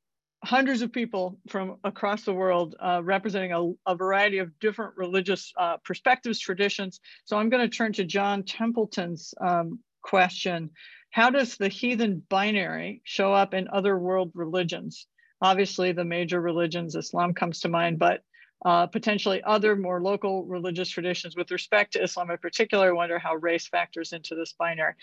hundreds of people from across the world uh, representing a, a, variety of different religious uh, perspectives, traditions. So I'm going to turn to John Templeton's um, question. How does the heathen binary show up in other world religions? Obviously, the major religions, Islam comes to mind, but uh, potentially other more local religious traditions. With respect to Islam in particular, I wonder how race factors into this binary.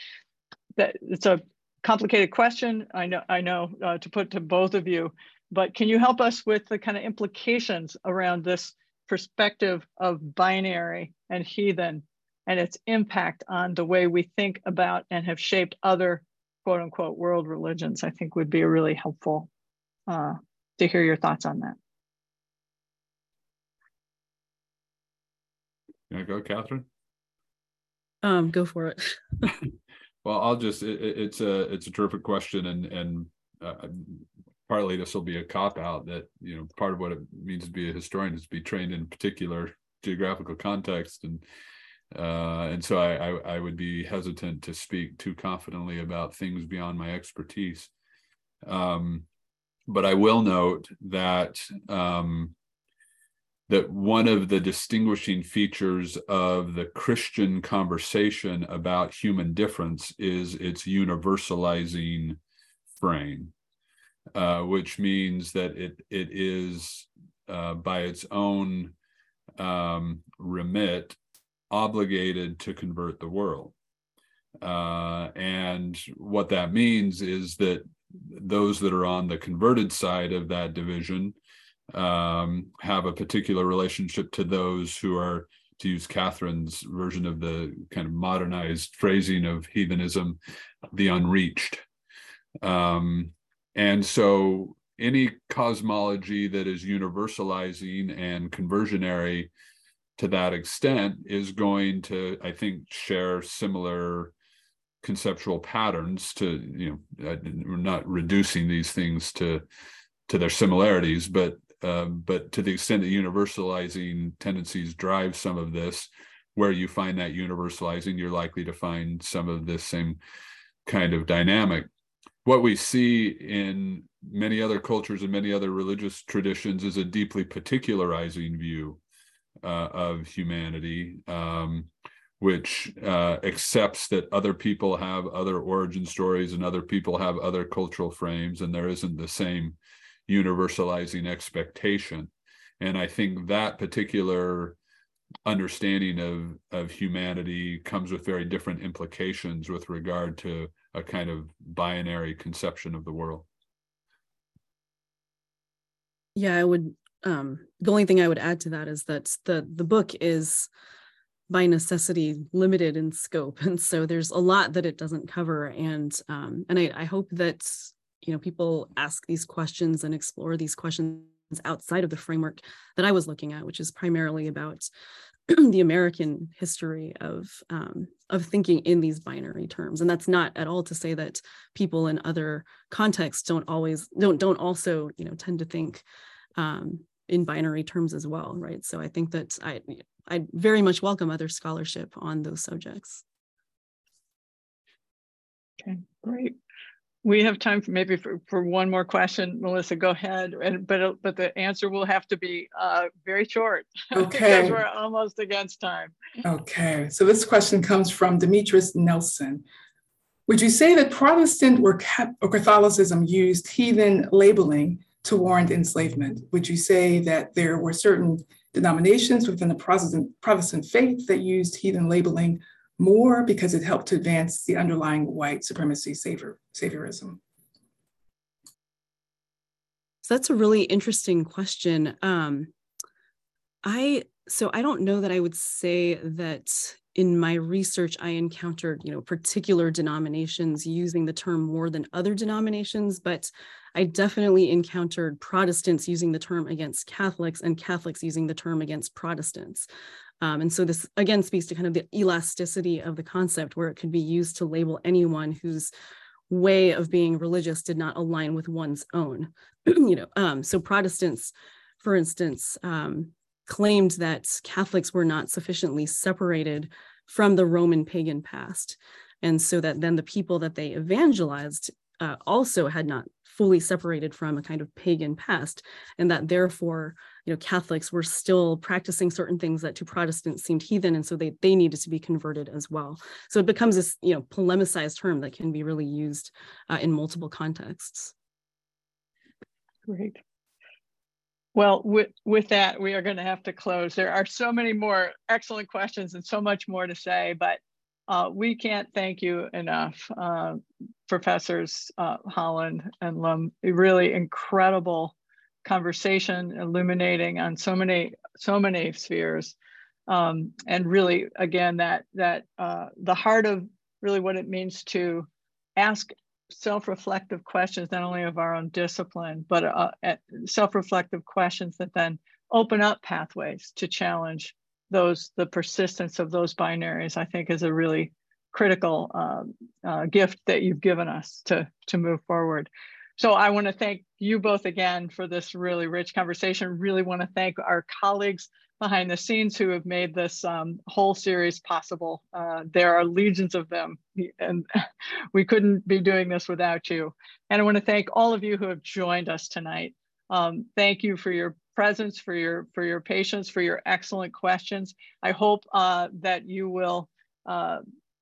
That it's a complicated question. I know, I know uh, to put to both of you, but can you help us with the kind of implications around this perspective of binary and heathen and its impact on the way we think about and have shaped other quote unquote world religions? I think would be really helpful uh, to hear your thoughts on that. You go, Kathryn? Um, go for it. well, I'll just, it, it's a, it's a terrific question and, and uh, partly this will be a cop out that, you know, part of what it means to be a historian is to be trained in particular geographical context and uh, and so I, I, I would be hesitant to speak too confidently about things beyond my expertise. Um, but I will note that um, that one of the distinguishing features of the Christian conversation about human difference is its universalizing frame, uh, which means that it it is uh, by its own um, remit obligated to convert the world. Uh, and what that means is that those that are on the converted side of that division um, have a particular relationship to those who are, to use Kathryn's version of the kind of modernized phrasing of heathenism, the unreached. Um, and so any cosmology that is universalizing and conversionary to that extent is going to, I think, share similar conceptual patterns to you know we're not reducing these things to to their similarities but um, but to the extent that universalizing tendencies drive some of this where you find that universalizing you're likely to find some of this same kind of dynamic. What we see in many other cultures and many other religious traditions is a deeply particularizing view uh, of humanity. Um, which uh, accepts that other people have other origin stories and other people have other cultural frames, and there isn't the same universalizing expectation. And I think that particular understanding of of humanity comes with very different implications with regard to a kind of binary conception of the world. Yeah, I would um the only thing I would add to that is that the the book is by necessity limited in scope and so there's a lot that it doesn't cover and um, and I, I hope that you know people ask these questions and explore these questions outside of the framework that I was looking at, which is primarily about the American history of um, of thinking in these binary terms. And that's not at all to say that people in other contexts don't always don't don't also you know tend to think um, in binary terms as well, right? So I think that I I very much welcome other scholarship on those subjects. Okay, great. We have time for maybe for, for one more question. Melissa, go ahead. And but but the answer will have to be uh, very short. Okay. because we're almost against time. Okay. So this question comes from Demetrius Nelson. Would you say that Protestant or, or Catholicism used heathen labeling to warrant enslavement? Would you say that there were certain denominations within the Protestant, Protestant faith that used heathen labeling more because it helped to advance the underlying white supremacy savior, saviorism? So that's a really interesting question. Um, I so I don't know that I would say that in my research I encountered, you know, particular denominations using the term more than other denominations, but I definitely encountered Protestants using the term against Catholics and Catholics using the term against Protestants. Um, and so this again speaks to kind of the elasticity of the concept where it could be used to label anyone whose way of being religious did not align with one's own. you know, um, so Protestants, for instance, um, claimed that Catholics were not sufficiently separated from the Roman pagan past. And so that then the people that they evangelized uh, also had not fully separated from a kind of pagan past and that therefore you know catholics were still practicing certain things that to protestants seemed heathen and so they, they needed to be converted as well. So it becomes this you know polemicized term that can be really used uh, in multiple contexts. Great. Well, with, with that, we are going to have to close. There are so many more excellent questions and so much more to say, but uh, we can't thank you enough, uh, Professors uh, Holland and Lum. Really incredible conversation, illuminating on so many so many spheres, um, and really, again, that that uh, the heart of really what it means to ask self-reflective questions, not only of our own discipline, but uh, self-reflective questions that then open up pathways to challenge those, the persistence of those binaries, I think is a really critical um, uh, gift that you've given us to, to move forward. So I want to thank you both again for this really rich conversation. Really want to thank our colleagues behind the scenes who have made this um, whole series possible. Uh, there are legions of them, and we couldn't be doing this without you. And I want to thank all of you who have joined us tonight. Um, thank you for your presence, for your for your patience, for your excellent questions. I hope uh, that you will uh,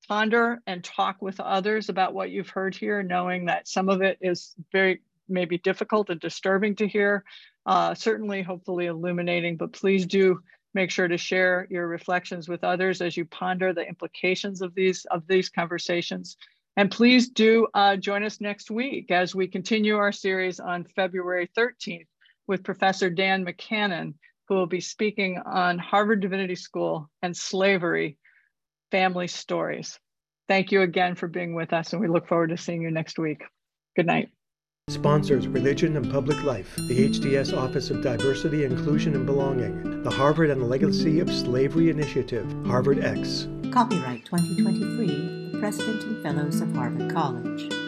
ponder and talk with others about what you've heard here, knowing that some of it is very maybe difficult and disturbing to hear, uh, certainly hopefully illuminating, but please do make sure to share your reflections with others as you ponder the implications of these, of these conversations. And please do uh, join us next week as we continue our series on February 13th with Professor Dan McKanan, who will be speaking on Harvard Divinity School and slavery family stories. Thank you again for being with us, and we look forward to seeing you next week. Good night. Sponsors Religion and Public Life, the HDS Office of Diversity, Inclusion, and Belonging, the Harvard and the Legacy of Slavery Initiative, Harvard X. Copyright 2023, President and Fellows of Harvard College.